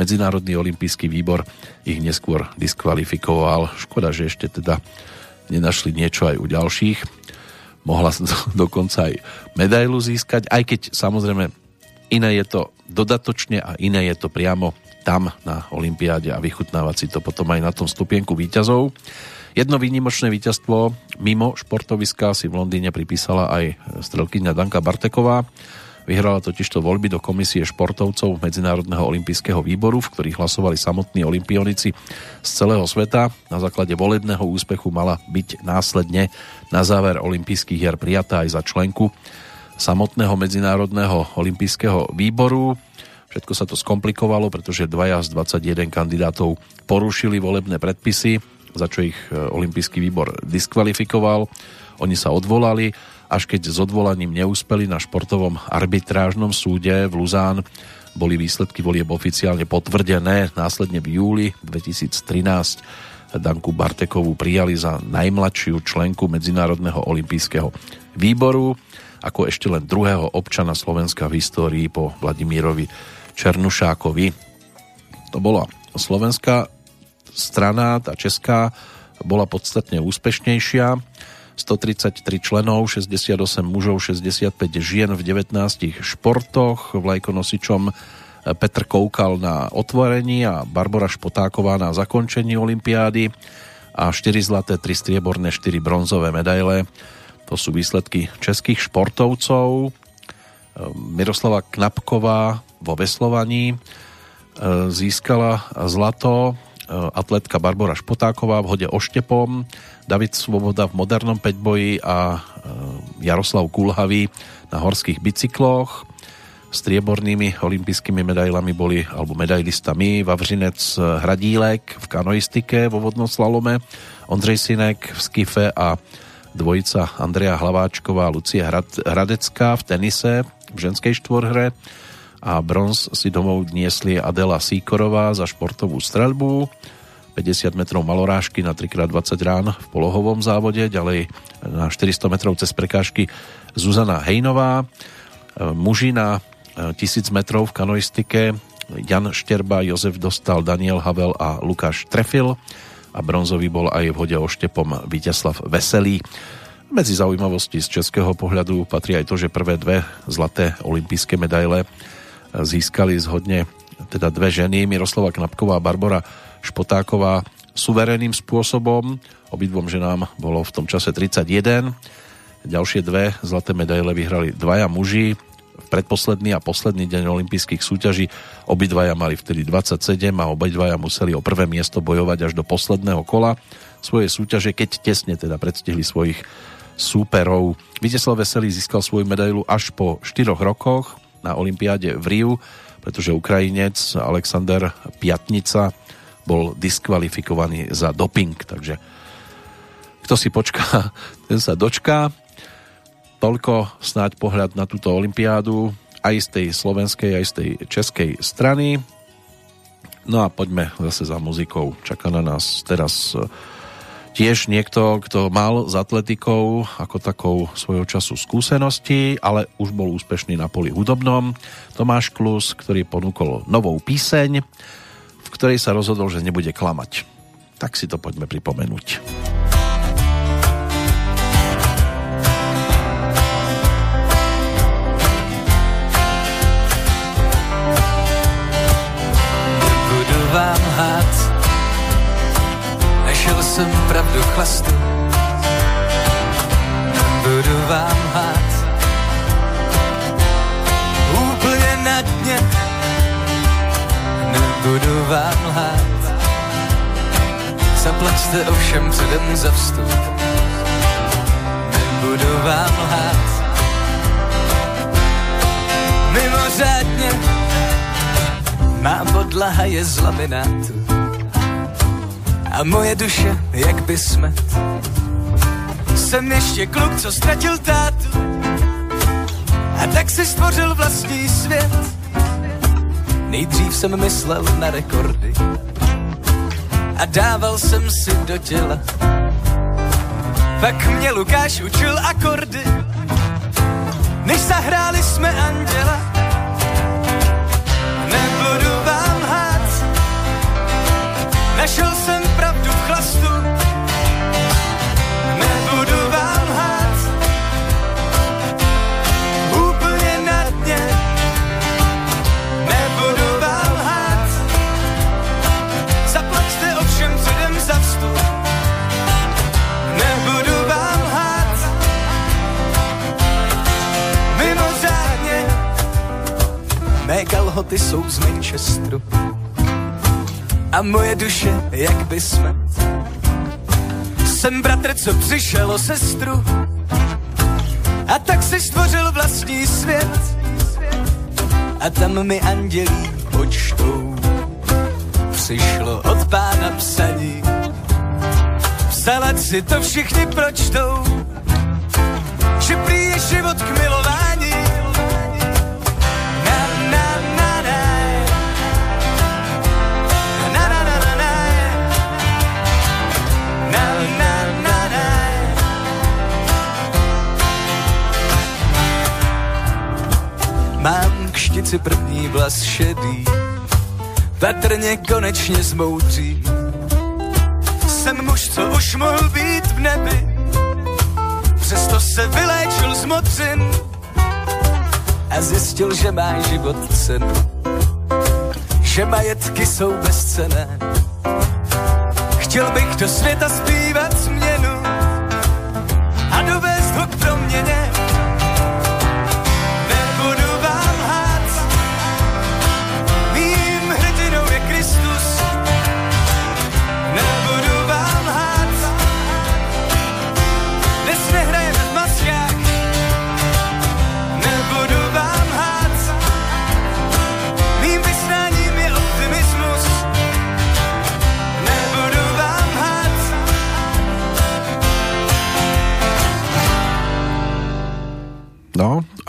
Medzinárodný olimpijský výbor ich neskôr diskvalifikoval. Škoda, že ešte teda nenašli niečo aj u ďalších. Mohla [LAUGHS] dokonca aj medailu získať, aj keď samozrejme iné je to dodatočne a iné je to priamo tam na Olympiáde a vychutnávať si to potom aj na tom stupienku výťazov. Jedno výnimočné víťazstvo mimo športoviska si v Londýne pripísala aj strelkyňa Danka Barteková. Vyhrala totižto voľby do komisie športovcov Medzinárodného olympijského výboru, v ktorých hlasovali samotní olympionici z celého sveta. Na základe volebného úspechu mala byť následne na záver olympijských hier prijatá aj za členku samotného Medzinárodného olympijského výboru. Všetko sa to skomplikovalo, pretože dvaja z 21 kandidátov porušili volebné predpisy, za čo ich e, Olympijský výbor diskvalifikoval. Oni sa odvolali, až keď s odvolaním neúspeli na športovom arbitrážnom súde v Luzán boli výsledky volieb oficiálne potvrdené. Následne v júli 2013 Danku Bartekovú prijali za najmladšiu členku Medzinárodného olympijského výboru ako ešte len druhého občana Slovenska v histórii po Vladimírovi Černušákovi. To bola slovenská strana, tá česká bola podstatne úspešnejšia. 133 členov, 68 mužov, 65 žien v 19 športoch. Vlajkonosičom Petr Koukal na otvorení a Barbara Špotáková na zakončení Olympiády a 4 zlaté, 3 strieborné, 4 bronzové medaile. To sú výsledky českých športovcov. Miroslava Knapková vo veslovaní. E, získala zlato atletka Barbara Špotáková v hode oštepom, David Svoboda v modernom peťboji a e, Jaroslav Kulhavý na horských bicykloch. Striebornými olympijskými medailami boli, alebo medailistami Vavřinec Hradílek v kanoistike vo vodnom slalome, Ondřej Sinek v skife a dvojica Andrea Hlaváčková a Lucie Hradecká v tenise v ženskej štvorhre a bronz si domov niesli Adela Síkorová za športovú streľbu, 50 metrov malorážky na 3x20 rán v polohovom závode, ďalej na 400 metrov cez prekážky Zuzana Hejnová, muži na 1000 metrov v kanoistike. Jan Šterba, Jozef Dostal, Daniel Havel a Lukáš Trefil. A bronzový bol aj v hode oštepom Víťaslav Veselý. Medzi zaujímavosti z českého pohľadu patrí aj to, že prvé dve zlaté olympijské medaile získali zhodne teda dve ženy, Miroslava Knapková a Barbara Špotáková suverénnym spôsobom. Obidvom ženám bolo v tom čase 31. Ďalšie dve zlaté medaile vyhrali dvaja muži. V predposledný a posledný deň olympijských súťaží obidvaja mali vtedy 27 a obidvaja museli o prvé miesto bojovať až do posledného kola svoje súťaže, keď tesne teda predstihli svojich súperov. Viteslav Veselý získal svoju medailu až po 4 rokoch na Olympiáde v Riu, pretože Ukrajinec Alexander Piatnica bol diskvalifikovaný za doping, takže kto si počká, [LAUGHS] ten sa dočká. Toľko snáď pohľad na túto olympiádu aj z tej slovenskej, aj z tej českej strany. No a poďme zase za muzikou. Čaká na nás teraz Tiež niekto, kto mal s atletikou ako takou svojho času skúsenosti, ale už bol úspešný na poli hudobnom. Tomáš Klus, ktorý ponúkol novou píseň, v ktorej sa rozhodol, že nebude klamať. Tak si to poďme pripomenúť. Budu vám Našel jsem pravdu chlastu, budu vám hát. Úplně na dně, nebudu vám lhát. Zaplaťte ovšem předem za vstup, nebudu vám lhát. Mimořádně, má podlaha je z laminátu a moje duše jak by smet. Jsem ještě kluk, co ztratil tátu a tak si stvořil vlastní svět. Nejdřív jsem myslel na rekordy a dával jsem si do těla. Pak mě Lukáš učil akordy, než zahráli jsme anděla. Našel jsem pravdu v chlastu. Nebudu vám hát, úplně na dně. Nebudu vám hát, zaplaťte ovšem předem za vstup. Nebudu vám hát, mimořádně. Mé kalhoty jsou z Manchesteru a moje duše jak by smet. Jsem bratr, co přišel o sestru a tak si stvořil vlastní svět a tam mi andělí počtou přišlo od pána psaní. Psala si to všichni pročtou, že prý je život k milování. Štici první vlas šedý, patrně konečně zmoudří. Jsem muž, co už mohl být v nebi, přesto se vyléčil z mocin a zjistil, že má život cenu, že majetky jsou bezcené. Chtěl bych do světa zpívat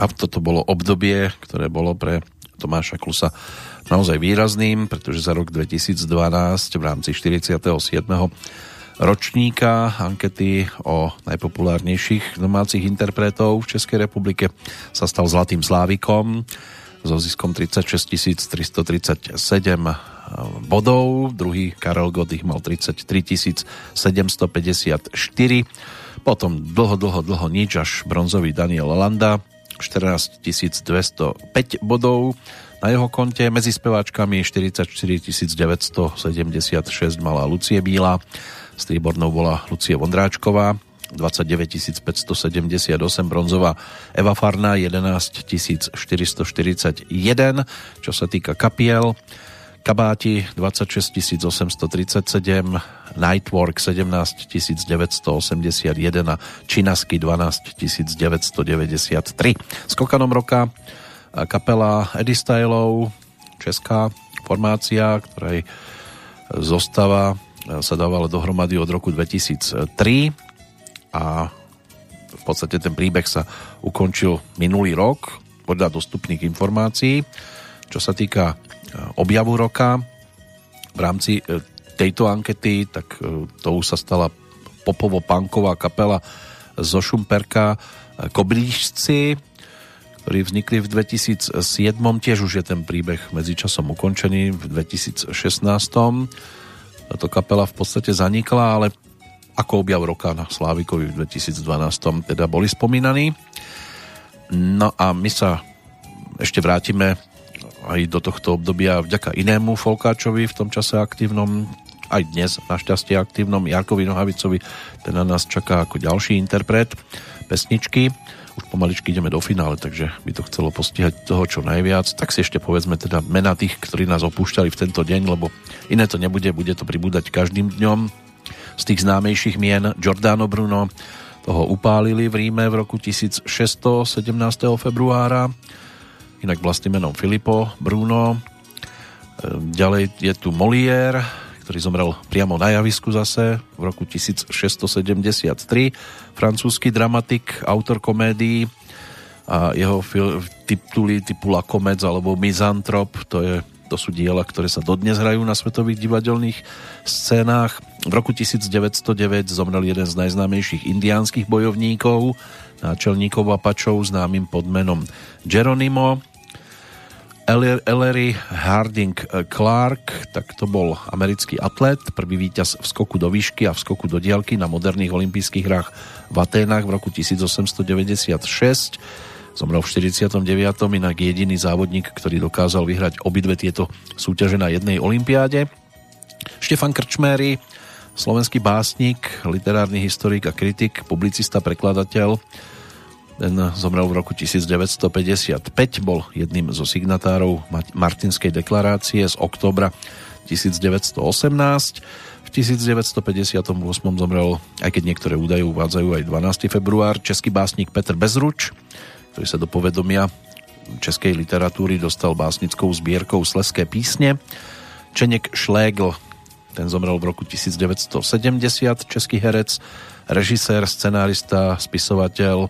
a toto bolo obdobie, ktoré bolo pre Tomáša Klusa naozaj výrazným, pretože za rok 2012 v rámci 47. ročníka ankety o najpopulárnejších domácich interpretov v Českej republike sa stal Zlatým Slávikom so ziskom 36 337 bodov. Druhý Karel Gott ich mal 33 754 potom dlho, dlho, dlho nič, až bronzový Daniel Landa, 14 205 bodov na jeho konte. Medzi speváčkami 44 976 mala Lucie Bíla, striebornou bola Lucie Vondráčková, 29 578 bronzová Eva Farna 11 441 čo sa týka kapiel Kabáti 26 837, Nightwork 17 981 a Činasky 12 993. Skokanom roka kapela Eddie Stylov, česká formácia, ktorej zostava sa dávala dohromady od roku 2003 a v podstate ten príbeh sa ukončil minulý rok podľa dostupných informácií. Čo sa týka objavu roka v rámci tejto ankety, tak to už sa stala popovo-punková kapela zo Šumperka Koblížci, ktorí vznikli v 2007. Tiež už je ten príbeh medzičasom ukončený v 2016. Táto kapela v podstate zanikla, ale ako objav roka na Slávikovi v 2012 teda boli spomínaní. No a my sa ešte vrátime aj do tohto obdobia vďaka inému Folkáčovi v tom čase aktívnom, aj dnes našťastie aktívnom Jarkovi Nohavicovi, ten na nás čaká ako ďalší interpret pesničky. Už pomaličky ideme do finále, takže by to chcelo postihať toho čo najviac. Tak si ešte povedzme teda mena tých, ktorí nás opúšťali v tento deň, lebo iné to nebude, bude to pribúdať každým dňom. Z tých známejších mien Giordano Bruno, toho upálili v Ríme v roku 1617. februára, inak vlastným menom Filippo Bruno. Ehm, ďalej je tu Molière, ktorý zomrel priamo na javisku zase v roku 1673. Francúzsky dramatik, autor komédií a jeho tituly typu Lakomec alebo Mizantrop, to, je, to sú diela, ktoré sa dodnes hrajú na svetových divadelných scénách. V roku 1909 zomrel jeden z najznámejších indiánskych bojovníkov, náčelníkov Apačov známym pod menom Geronimo. Ellery Harding Clark, tak to bol americký atlet, prvý víťaz v skoku do výšky a v skoku do diaľky na moderných olympijských hrách v Aténach v roku 1896. Zomrel v 49. inak jediný závodník, ktorý dokázal vyhrať obidve tieto súťaže na jednej olympiáde. Štefan Krčméry, slovenský básnik, literárny historik a kritik, publicista, prekladateľ, ten zomrel v roku 1955, bol jedným zo signatárov Martinskej deklarácie z oktobra 1918. V 1958 zomrel, aj keď niektoré údaje uvádzajú aj 12. február, český básnik Petr Bezruč, ktorý sa do povedomia českej literatúry dostal básnickou zbierkou Sleské písne. Čenek Šlégl, ten zomrel v roku 1970, český herec, režisér, scenárista, spisovateľ,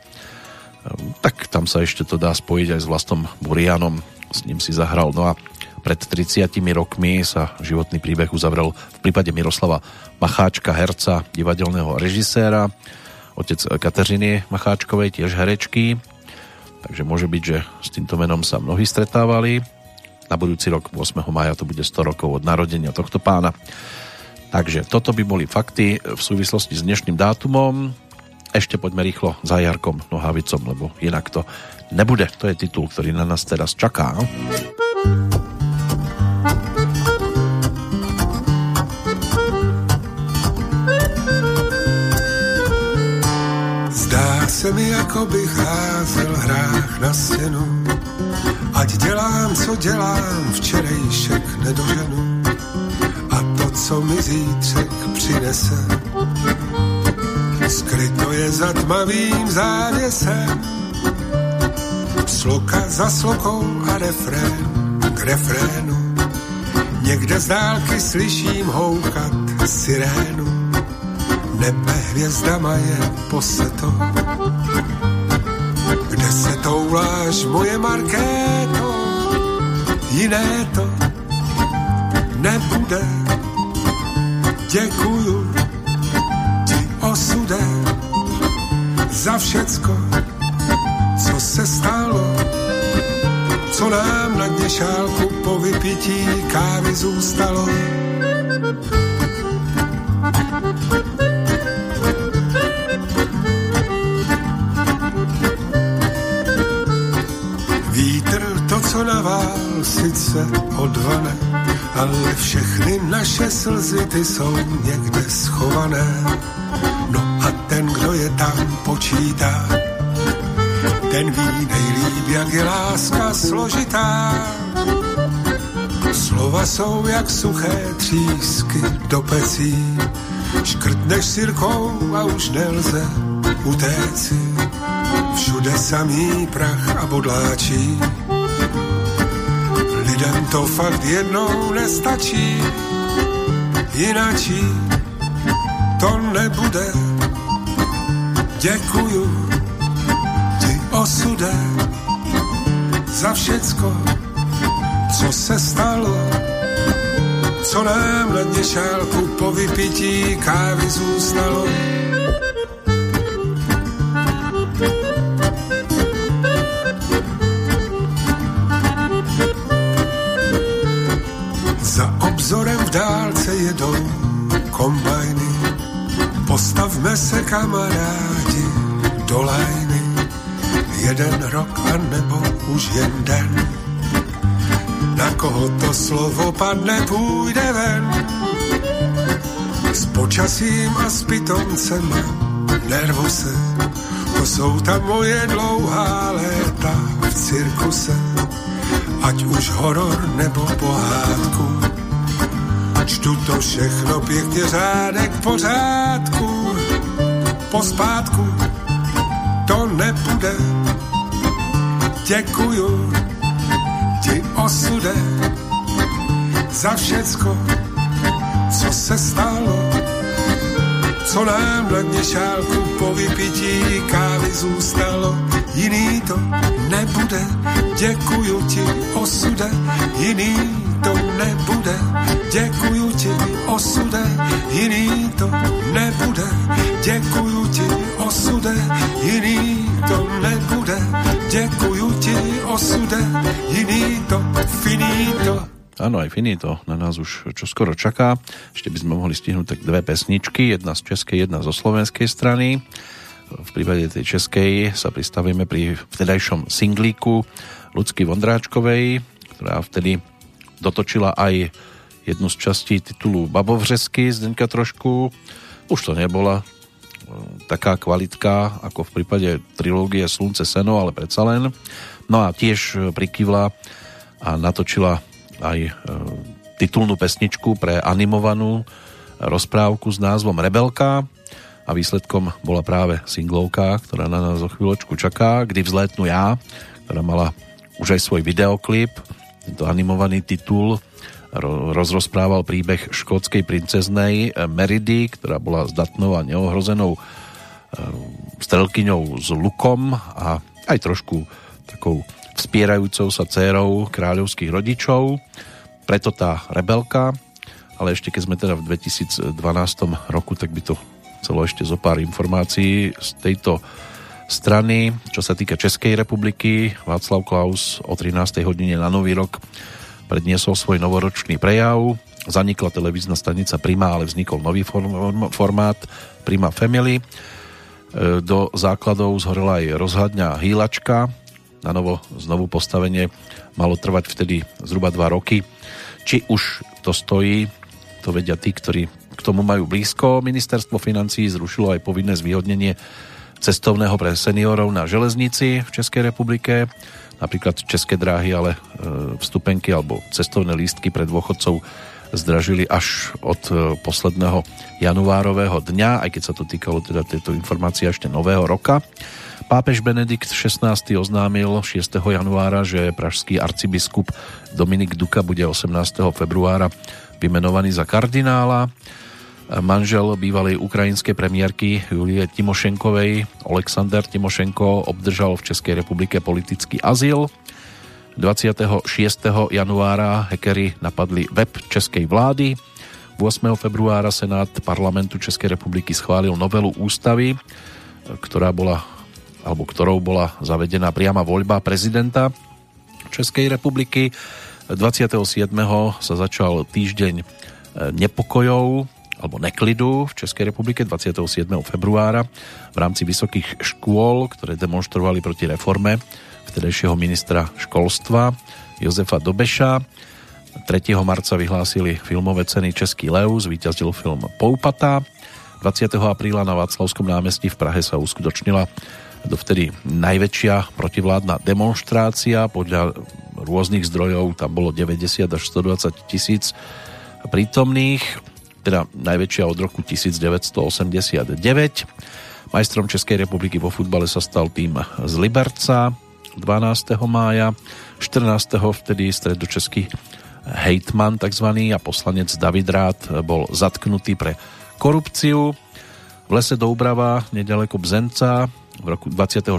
tak tam sa ešte to dá spojiť aj s vlastom Burianom, s ním si zahral. No a pred 30 rokmi sa životný príbeh uzavrel v prípade Miroslava Macháčka, herca, divadelného režiséra, otec Kateřiny Macháčkovej, tiež herečky, takže môže byť, že s týmto menom sa mnohí stretávali. Na budúci rok 8. maja to bude 100 rokov od narodenia tohto pána. Takže toto by boli fakty v súvislosti s dnešným dátumom ešte poďme rýchlo za Jarkom Nohavicom, lebo inak to nebude. To je titul, ktorý na nás teraz čaká. Zdá se mi, jako bych házel hrách na stěnu. Ať dělám, co dělám, včerejšek nedoženu. A to, co mi zítřek přinese, Skryto je za tmavým závěsem Sloka za slokou a refrén k refrénu. Někde z dálky slyším houkat sirénu. Nebe hvězdama je poseto Kde se touláš moje markéto? Jiné to nebude. Děkuju osude za všecko, co se stalo, co nám na dně šálku po vypití kávy zůstalo. Vítr to, co navál, sice odvane, ale všechny naše slzy, ty jsou někde schované ten, kdo je tam počítá. Ten ví nejlíp, jak je láska složitá. Slova jsou jak suché třísky do pecí. Škrtneš sirkou a už nelze utéci. Všude samý prach a bodláčí. Lidem to fakt jednou nestačí. Jináčí to nebude Děkuju ti osude za všecko, co se stalo, co nám na dnešálku po vypití kávy zůstalo. Kamarádi do lajny. Jeden rok a nebo už jen den. Na koho to slovo padne, půjde ven. S počasím a s pitoncem nervose, to jsou ta moje dlouhá léta v cirkuse. Ať už horor nebo pohádku, čtu to všechno pěkně řádek pořádku. Pospátku to nebude, děkuju ti osude za všecko, co se stalo, co nám na dnešálku po vypití kávy zůstalo. Jiný to nebude, děkuju ti osude, jiný to nebude, děkuju ti osude, jiný to nebude, děkuju ti osude, jiný to nebude, děkuju ti osude, jiný to finito. Áno, aj finito na nás už čo skoro čaká. Ešte by sme mohli stihnúť tak dve pesničky, jedna z českej, jedna zo slovenskej strany. V prípade tej českej sa pristavíme pri vtedajšom singlíku Lucky Vondráčkovej, ktorá vtedy dotočila aj jednu z častí titulu Babovřesky z Denka trošku. Už to nebola e, taká kvalitka ako v prípade trilógie Slunce, Seno, ale predsa len. No a tiež prikyvla a natočila aj e, titulnú pesničku pre animovanú rozprávku s názvom Rebelka a výsledkom bola práve singlovka, ktorá na nás o chvíľočku čaká, kdy vzlétnu ja, ktorá mala už aj svoj videoklip, tento animovaný titul rozrozprával príbeh škótskej princeznej Meridy, ktorá bola zdatnou a neohrozenou e, strelkyňou s lukom a aj trošku takou vspierajúcou sa dcérou kráľovských rodičov. Preto tá rebelka, ale ešte keď sme teda v 2012 roku, tak by to chcelo ešte zo pár informácií z tejto strany. Čo sa týka Českej republiky, Václav Klaus o 13. hodine na Nový rok predniesol svoj novoročný prejav. Zanikla televízna stanica Prima, ale vznikol nový formát Prima Family. E, do základov zhorela aj rozhľadňa Hýlačka. Na novo znovu postavenie malo trvať vtedy zhruba 2 roky. Či už to stojí, to vedia tí, ktorí k tomu majú blízko. Ministerstvo financí zrušilo aj povinné zvýhodnenie cestovného pre seniorov na železnici v Českej republike napríklad České dráhy, ale e, vstupenky alebo cestovné lístky pre dôchodcov zdražili až od e, posledného januárového dňa, aj keď sa to týkalo teda tejto informácie ešte nového roka. Pápež Benedikt XVI oznámil 6. januára, že pražský arcibiskup Dominik Duka bude 18. februára vymenovaný za kardinála manžel bývalej ukrajinskej premiérky Julie Timošenkovej, Alexander Timošenko, obdržal v Českej republike politický azyl. 26. januára hekery napadli web českej vlády. 8. februára Senát parlamentu Českej republiky schválil novelu ústavy, ktorá bola, alebo ktorou bola zavedená priama voľba prezidenta Českej republiky. 27. sa začal týždeň nepokojov alebo neklidu v Českej republike 27. februára v rámci vysokých škôl, ktoré demonstrovali proti reforme vtedejšieho ministra školstva Jozefa Dobeša. 3. marca vyhlásili filmové ceny Český lev, zvíťazil film Poupata. 20. apríla na Václavskom námestí v Prahe sa uskutočnila dovtedy najväčšia protivládna demonstrácia. Podľa rôznych zdrojov tam bolo 90 až 120 tisíc prítomných teda najväčšia od roku 1989. Majstrom Českej republiky vo futbale sa stal tým z Liberca 12. mája, 14. vtedy stredočeský hejtman tzv. a poslanec David Rád bol zatknutý pre korupciu. V lese Doubrava, nedaleko Bzenca, v roku 24.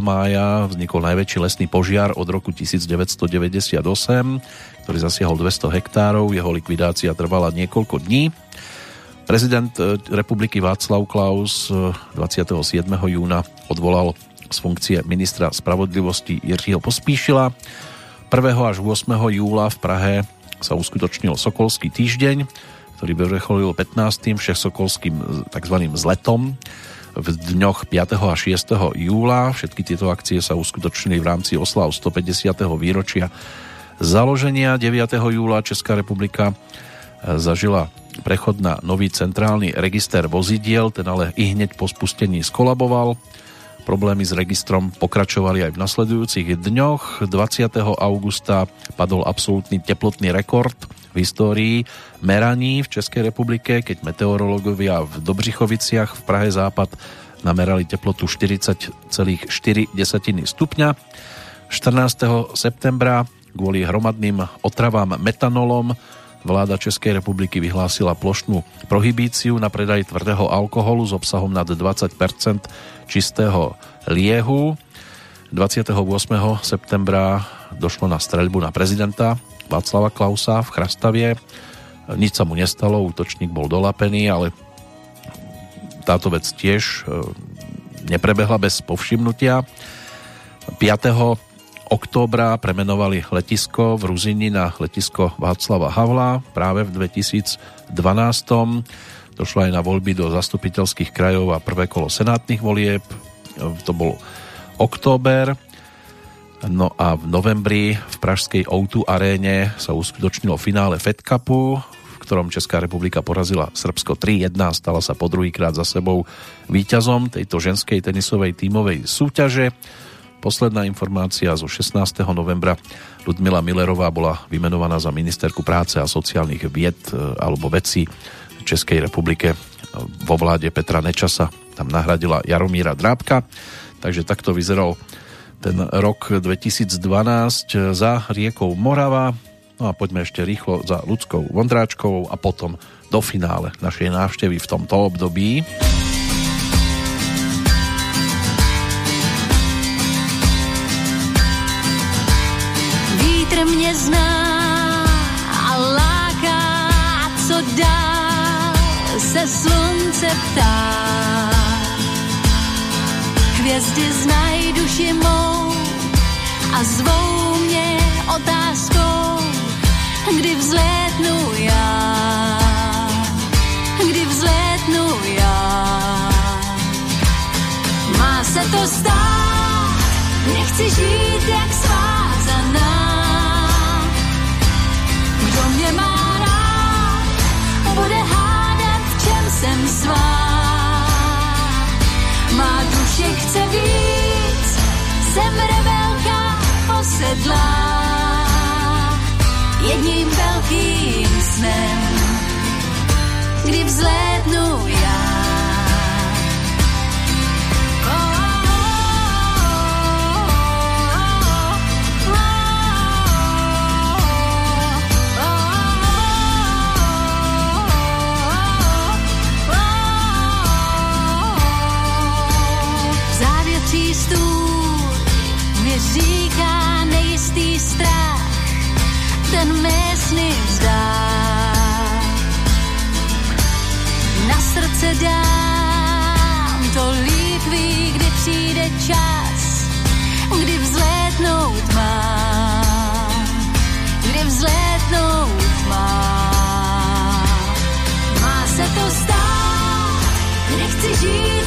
mája vznikol najväčší lesný požiar od roku 1998, ktorý zasiahol 200 hektárov. Jeho likvidácia trvala niekoľko dní. Prezident e, republiky Václav Klaus 27. E, júna odvolal z funkcie ministra spravodlivosti Jiřího Pospíšila. 1. až 8. júla v Prahe sa uskutočnil Sokolský týždeň, ktorý vyvrcholil 15. všesokolským tzv. zletom. v dňoch 5. a 6. júla. Všetky tieto akcie sa uskutočnili v rámci oslav 150. výročia založenia 9. júla Česká republika e, zažila prechod na nový centrálny register vozidiel, ten ale i hneď po spustení skolaboval. Problémy s registrom pokračovali aj v nasledujúcich dňoch. 20. augusta padol absolútny teplotný rekord v histórii meraní v Českej republike, keď meteorológovia v Dobřichoviciach v Prahe Západ namerali teplotu 40,4 stupňa. 14. septembra Kvôli hromadným otravám metanolom vláda Českej republiky vyhlásila plošnú prohibíciu na predaj tvrdého alkoholu s obsahom nad 20% čistého liehu. 28. septembra došlo na streľbu na prezidenta Václava Klausa v Chrastavie. Nič sa mu nestalo, útočník bol dolapený, ale táto vec tiež e, neprebehla bez povšimnutia. 5 októbra premenovali letisko v Ruzini na letisko Václava Havla práve v 2012. Došlo aj na voľby do zastupiteľských krajov a prvé kolo senátnych volieb. To bol október. No a v novembri v pražskej O2 aréne sa uskutočnilo finále Fed Cupu, v ktorom Česká republika porazila Srbsko 3-1 a stala sa po druhýkrát za sebou víťazom tejto ženskej tenisovej tímovej súťaže. Posledná informácia zo 16. novembra. Ludmila Millerová bola vymenovaná za ministerku práce a sociálnych vied e, alebo vecí Českej republike vo vláde Petra Nečasa. Tam nahradila Jaromíra Drábka. Takže takto vyzeral ten rok 2012 za riekou Morava. No a poďme ešte rýchlo za ľudskou Vondráčkovou a potom do finále našej návštevy v tomto období. Hvězdy znají duši mou a zvou mě otázkou, kdy vzlétnu já, kdy vzlétnu já. Má se to stát, nechci žít jak svázaná, kdo mě má rád, bude hádat, v čem jsem svá. Posedlá. Jedním velkým snem, kdy vzlétnu ten mésny vzdá. Na srdce dám, to líp ví, kdy přijde čas, kdy vzlétnout mám, kdy vzlétnout mám. Má se to stát, nechci žít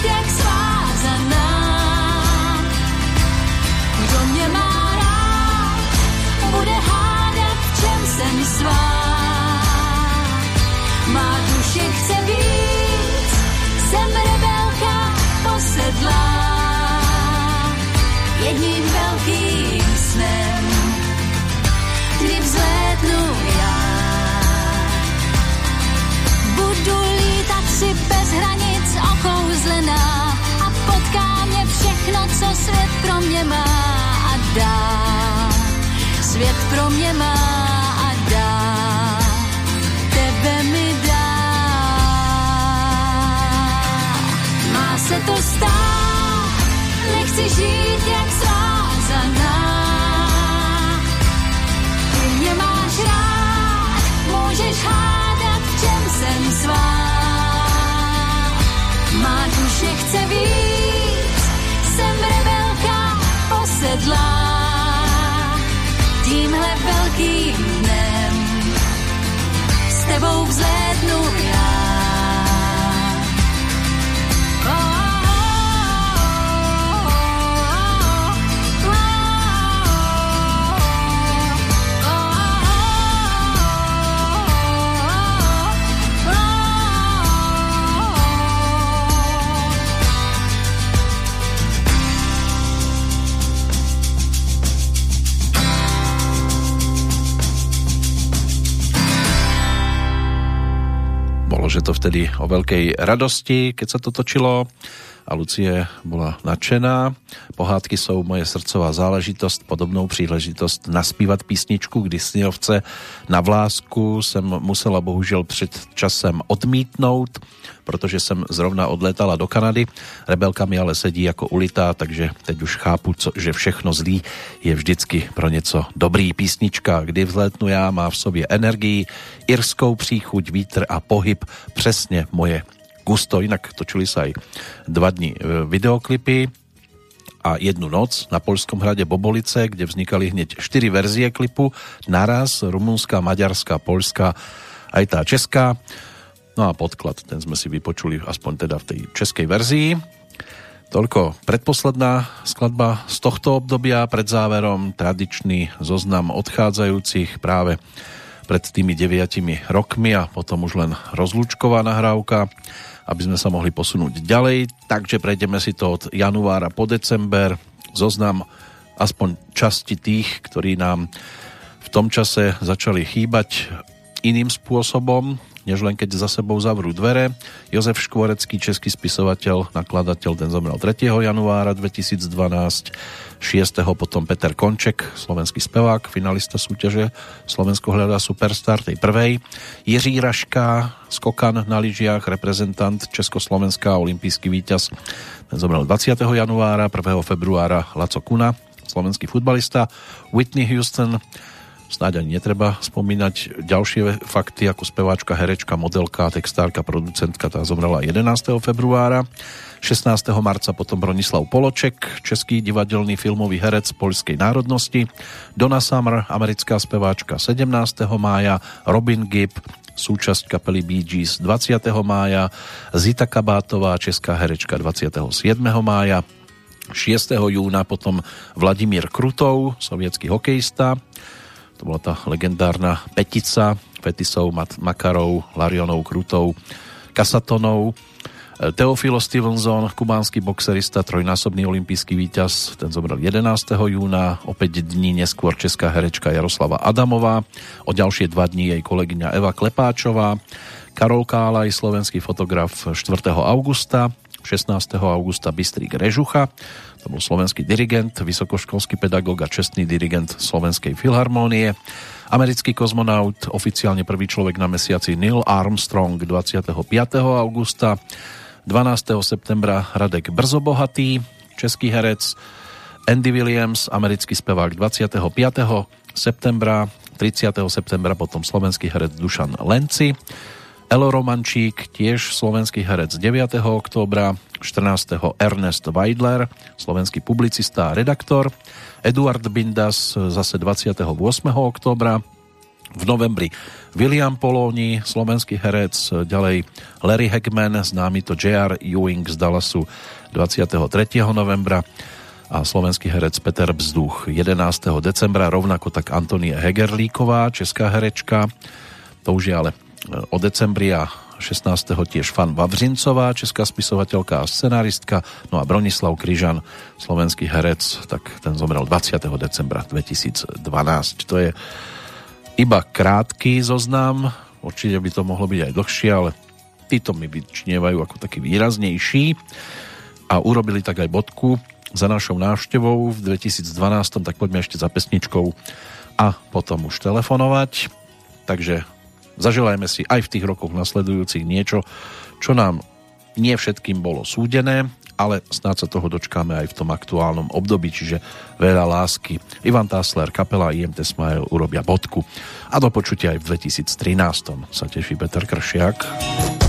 co svět pro mě má a dá. Svět pro mě má a dá. Tebe mi dá. Má se to stát, nechci žít jak svázaná. Posedlá. Tímhle velkým dnem s tebou vzlétnu že to vtedy o veľkej radosti, keď sa to točilo a Lucie bola nadšená. Pohádky jsou moje srdcová záležitost, podobnou příležitost naspívat písničku, kdy Sněhovce na vlásku jsem musela bohužel před časem odmítnout, protože jsem zrovna odletala do Kanady. Rebelka mi ale sedí jako ulitá, takže teď už chápu, co, že všechno zlý je vždycky pro něco dobrý. Písnička Kdy vzletnu já má v sobě energii, irskou příchuť, vítr a pohyb, přesně moje gusto, inak točili sa aj dva dní e, videoklipy a jednu noc na Polskom hrade Bobolice, kde vznikali hneď štyri verzie klipu, naraz, rumunská, maďarská, polská, aj tá česká. No a podklad, ten sme si vypočuli aspoň teda v tej českej verzii. Toľko predposledná skladba z tohto obdobia, pred záverom tradičný zoznam odchádzajúcich práve pred tými deviatimi rokmi a potom už len rozlúčková nahrávka aby sme sa mohli posunúť ďalej. Takže prejdeme si to od januára po december. Zoznam aspoň časti tých, ktorí nám v tom čase začali chýbať iným spôsobom, než len keď za sebou zavrú dvere. Jozef Škvorecký, český spisovateľ, nakladateľ, ten zomrel 3. januára 2012. 6. potom Peter Konček, slovenský spevák, finalista súťaže Slovensko hľadá superstar tej prvej. Jiří Raška, skokan na lyžiach, reprezentant Československá, olimpijský víťaz. Ten zomrel 20. januára, 1. februára Laco Kuna, slovenský futbalista. Whitney Houston, snáď ani netreba spomínať ďalšie fakty ako speváčka, herečka, modelka, textárka, producentka, tá zomrela 11. februára. 16. marca potom Bronislav Poloček, český divadelný filmový herec poľskej národnosti. Donna Summer, americká speváčka 17. mája. Robin Gibb, súčasť kapely Bee Gees 20. mája. Zita Kabátová, česká herečka 27. mája. 6. júna potom Vladimír Krutov, sovietský hokejista, to bola tá legendárna petica Fetisov, Makarov, Larionov, Krutov, Kasatonov. E, Teofilo Stevenson, kubánsky boxerista, trojnásobný olimpijský víťaz, ten zomrel 11. júna, opäť dní neskôr česká herečka Jaroslava Adamová, o ďalšie dva dní jej kolegyňa Eva Klepáčová, Karol Kálaj, slovenský fotograf 4. augusta, 16. augusta Bystrik Režucha, to bol slovenský dirigent, vysokoškolský pedagóg a čestný dirigent Slovenskej filharmónie. Americký kozmonaut, oficiálne prvý človek na mesiaci Neil Armstrong 25. augusta. 12. septembra Radek Brzobohatý, český herec. Andy Williams, americký spevák 25. septembra. 30. septembra potom slovenský herec Dušan Lenci. Elo Romančík, tiež slovenský herec 9. októbra, 14. Ernest Weidler, slovenský publicista a redaktor, Eduard Bindas zase 28. októbra, v novembri William Poloni, slovenský herec, ďalej Larry Hackman, známy to J.R. Ewing z Dallasu 23. novembra a slovenský herec Peter Bzduch 11. decembra, rovnako tak Antonie Hegerlíková, česká herečka, to už je ale o decembri a 16. tiež Fan Vavřincová, česká spisovateľka a scenáristka, no a Bronislav Kryžan, slovenský herec, tak ten zomrel 20. decembra 2012. To je iba krátky zoznam, určite by to mohlo byť aj dlhšie, ale títo mi vyčnievajú ako taký výraznejší a urobili tak aj bodku za našou návštevou v 2012, tak poďme ešte za pesničkou a potom už telefonovať. Takže Zaželajme si aj v tých rokoch nasledujúcich niečo, čo nám nie všetkým bolo súdené, ale snáď sa toho dočkáme aj v tom aktuálnom období, čiže veľa lásky. Ivan Tásler, kapela IMT Smile urobia bodku. A do počutia aj v 2013. sa teší Peter Kršiak.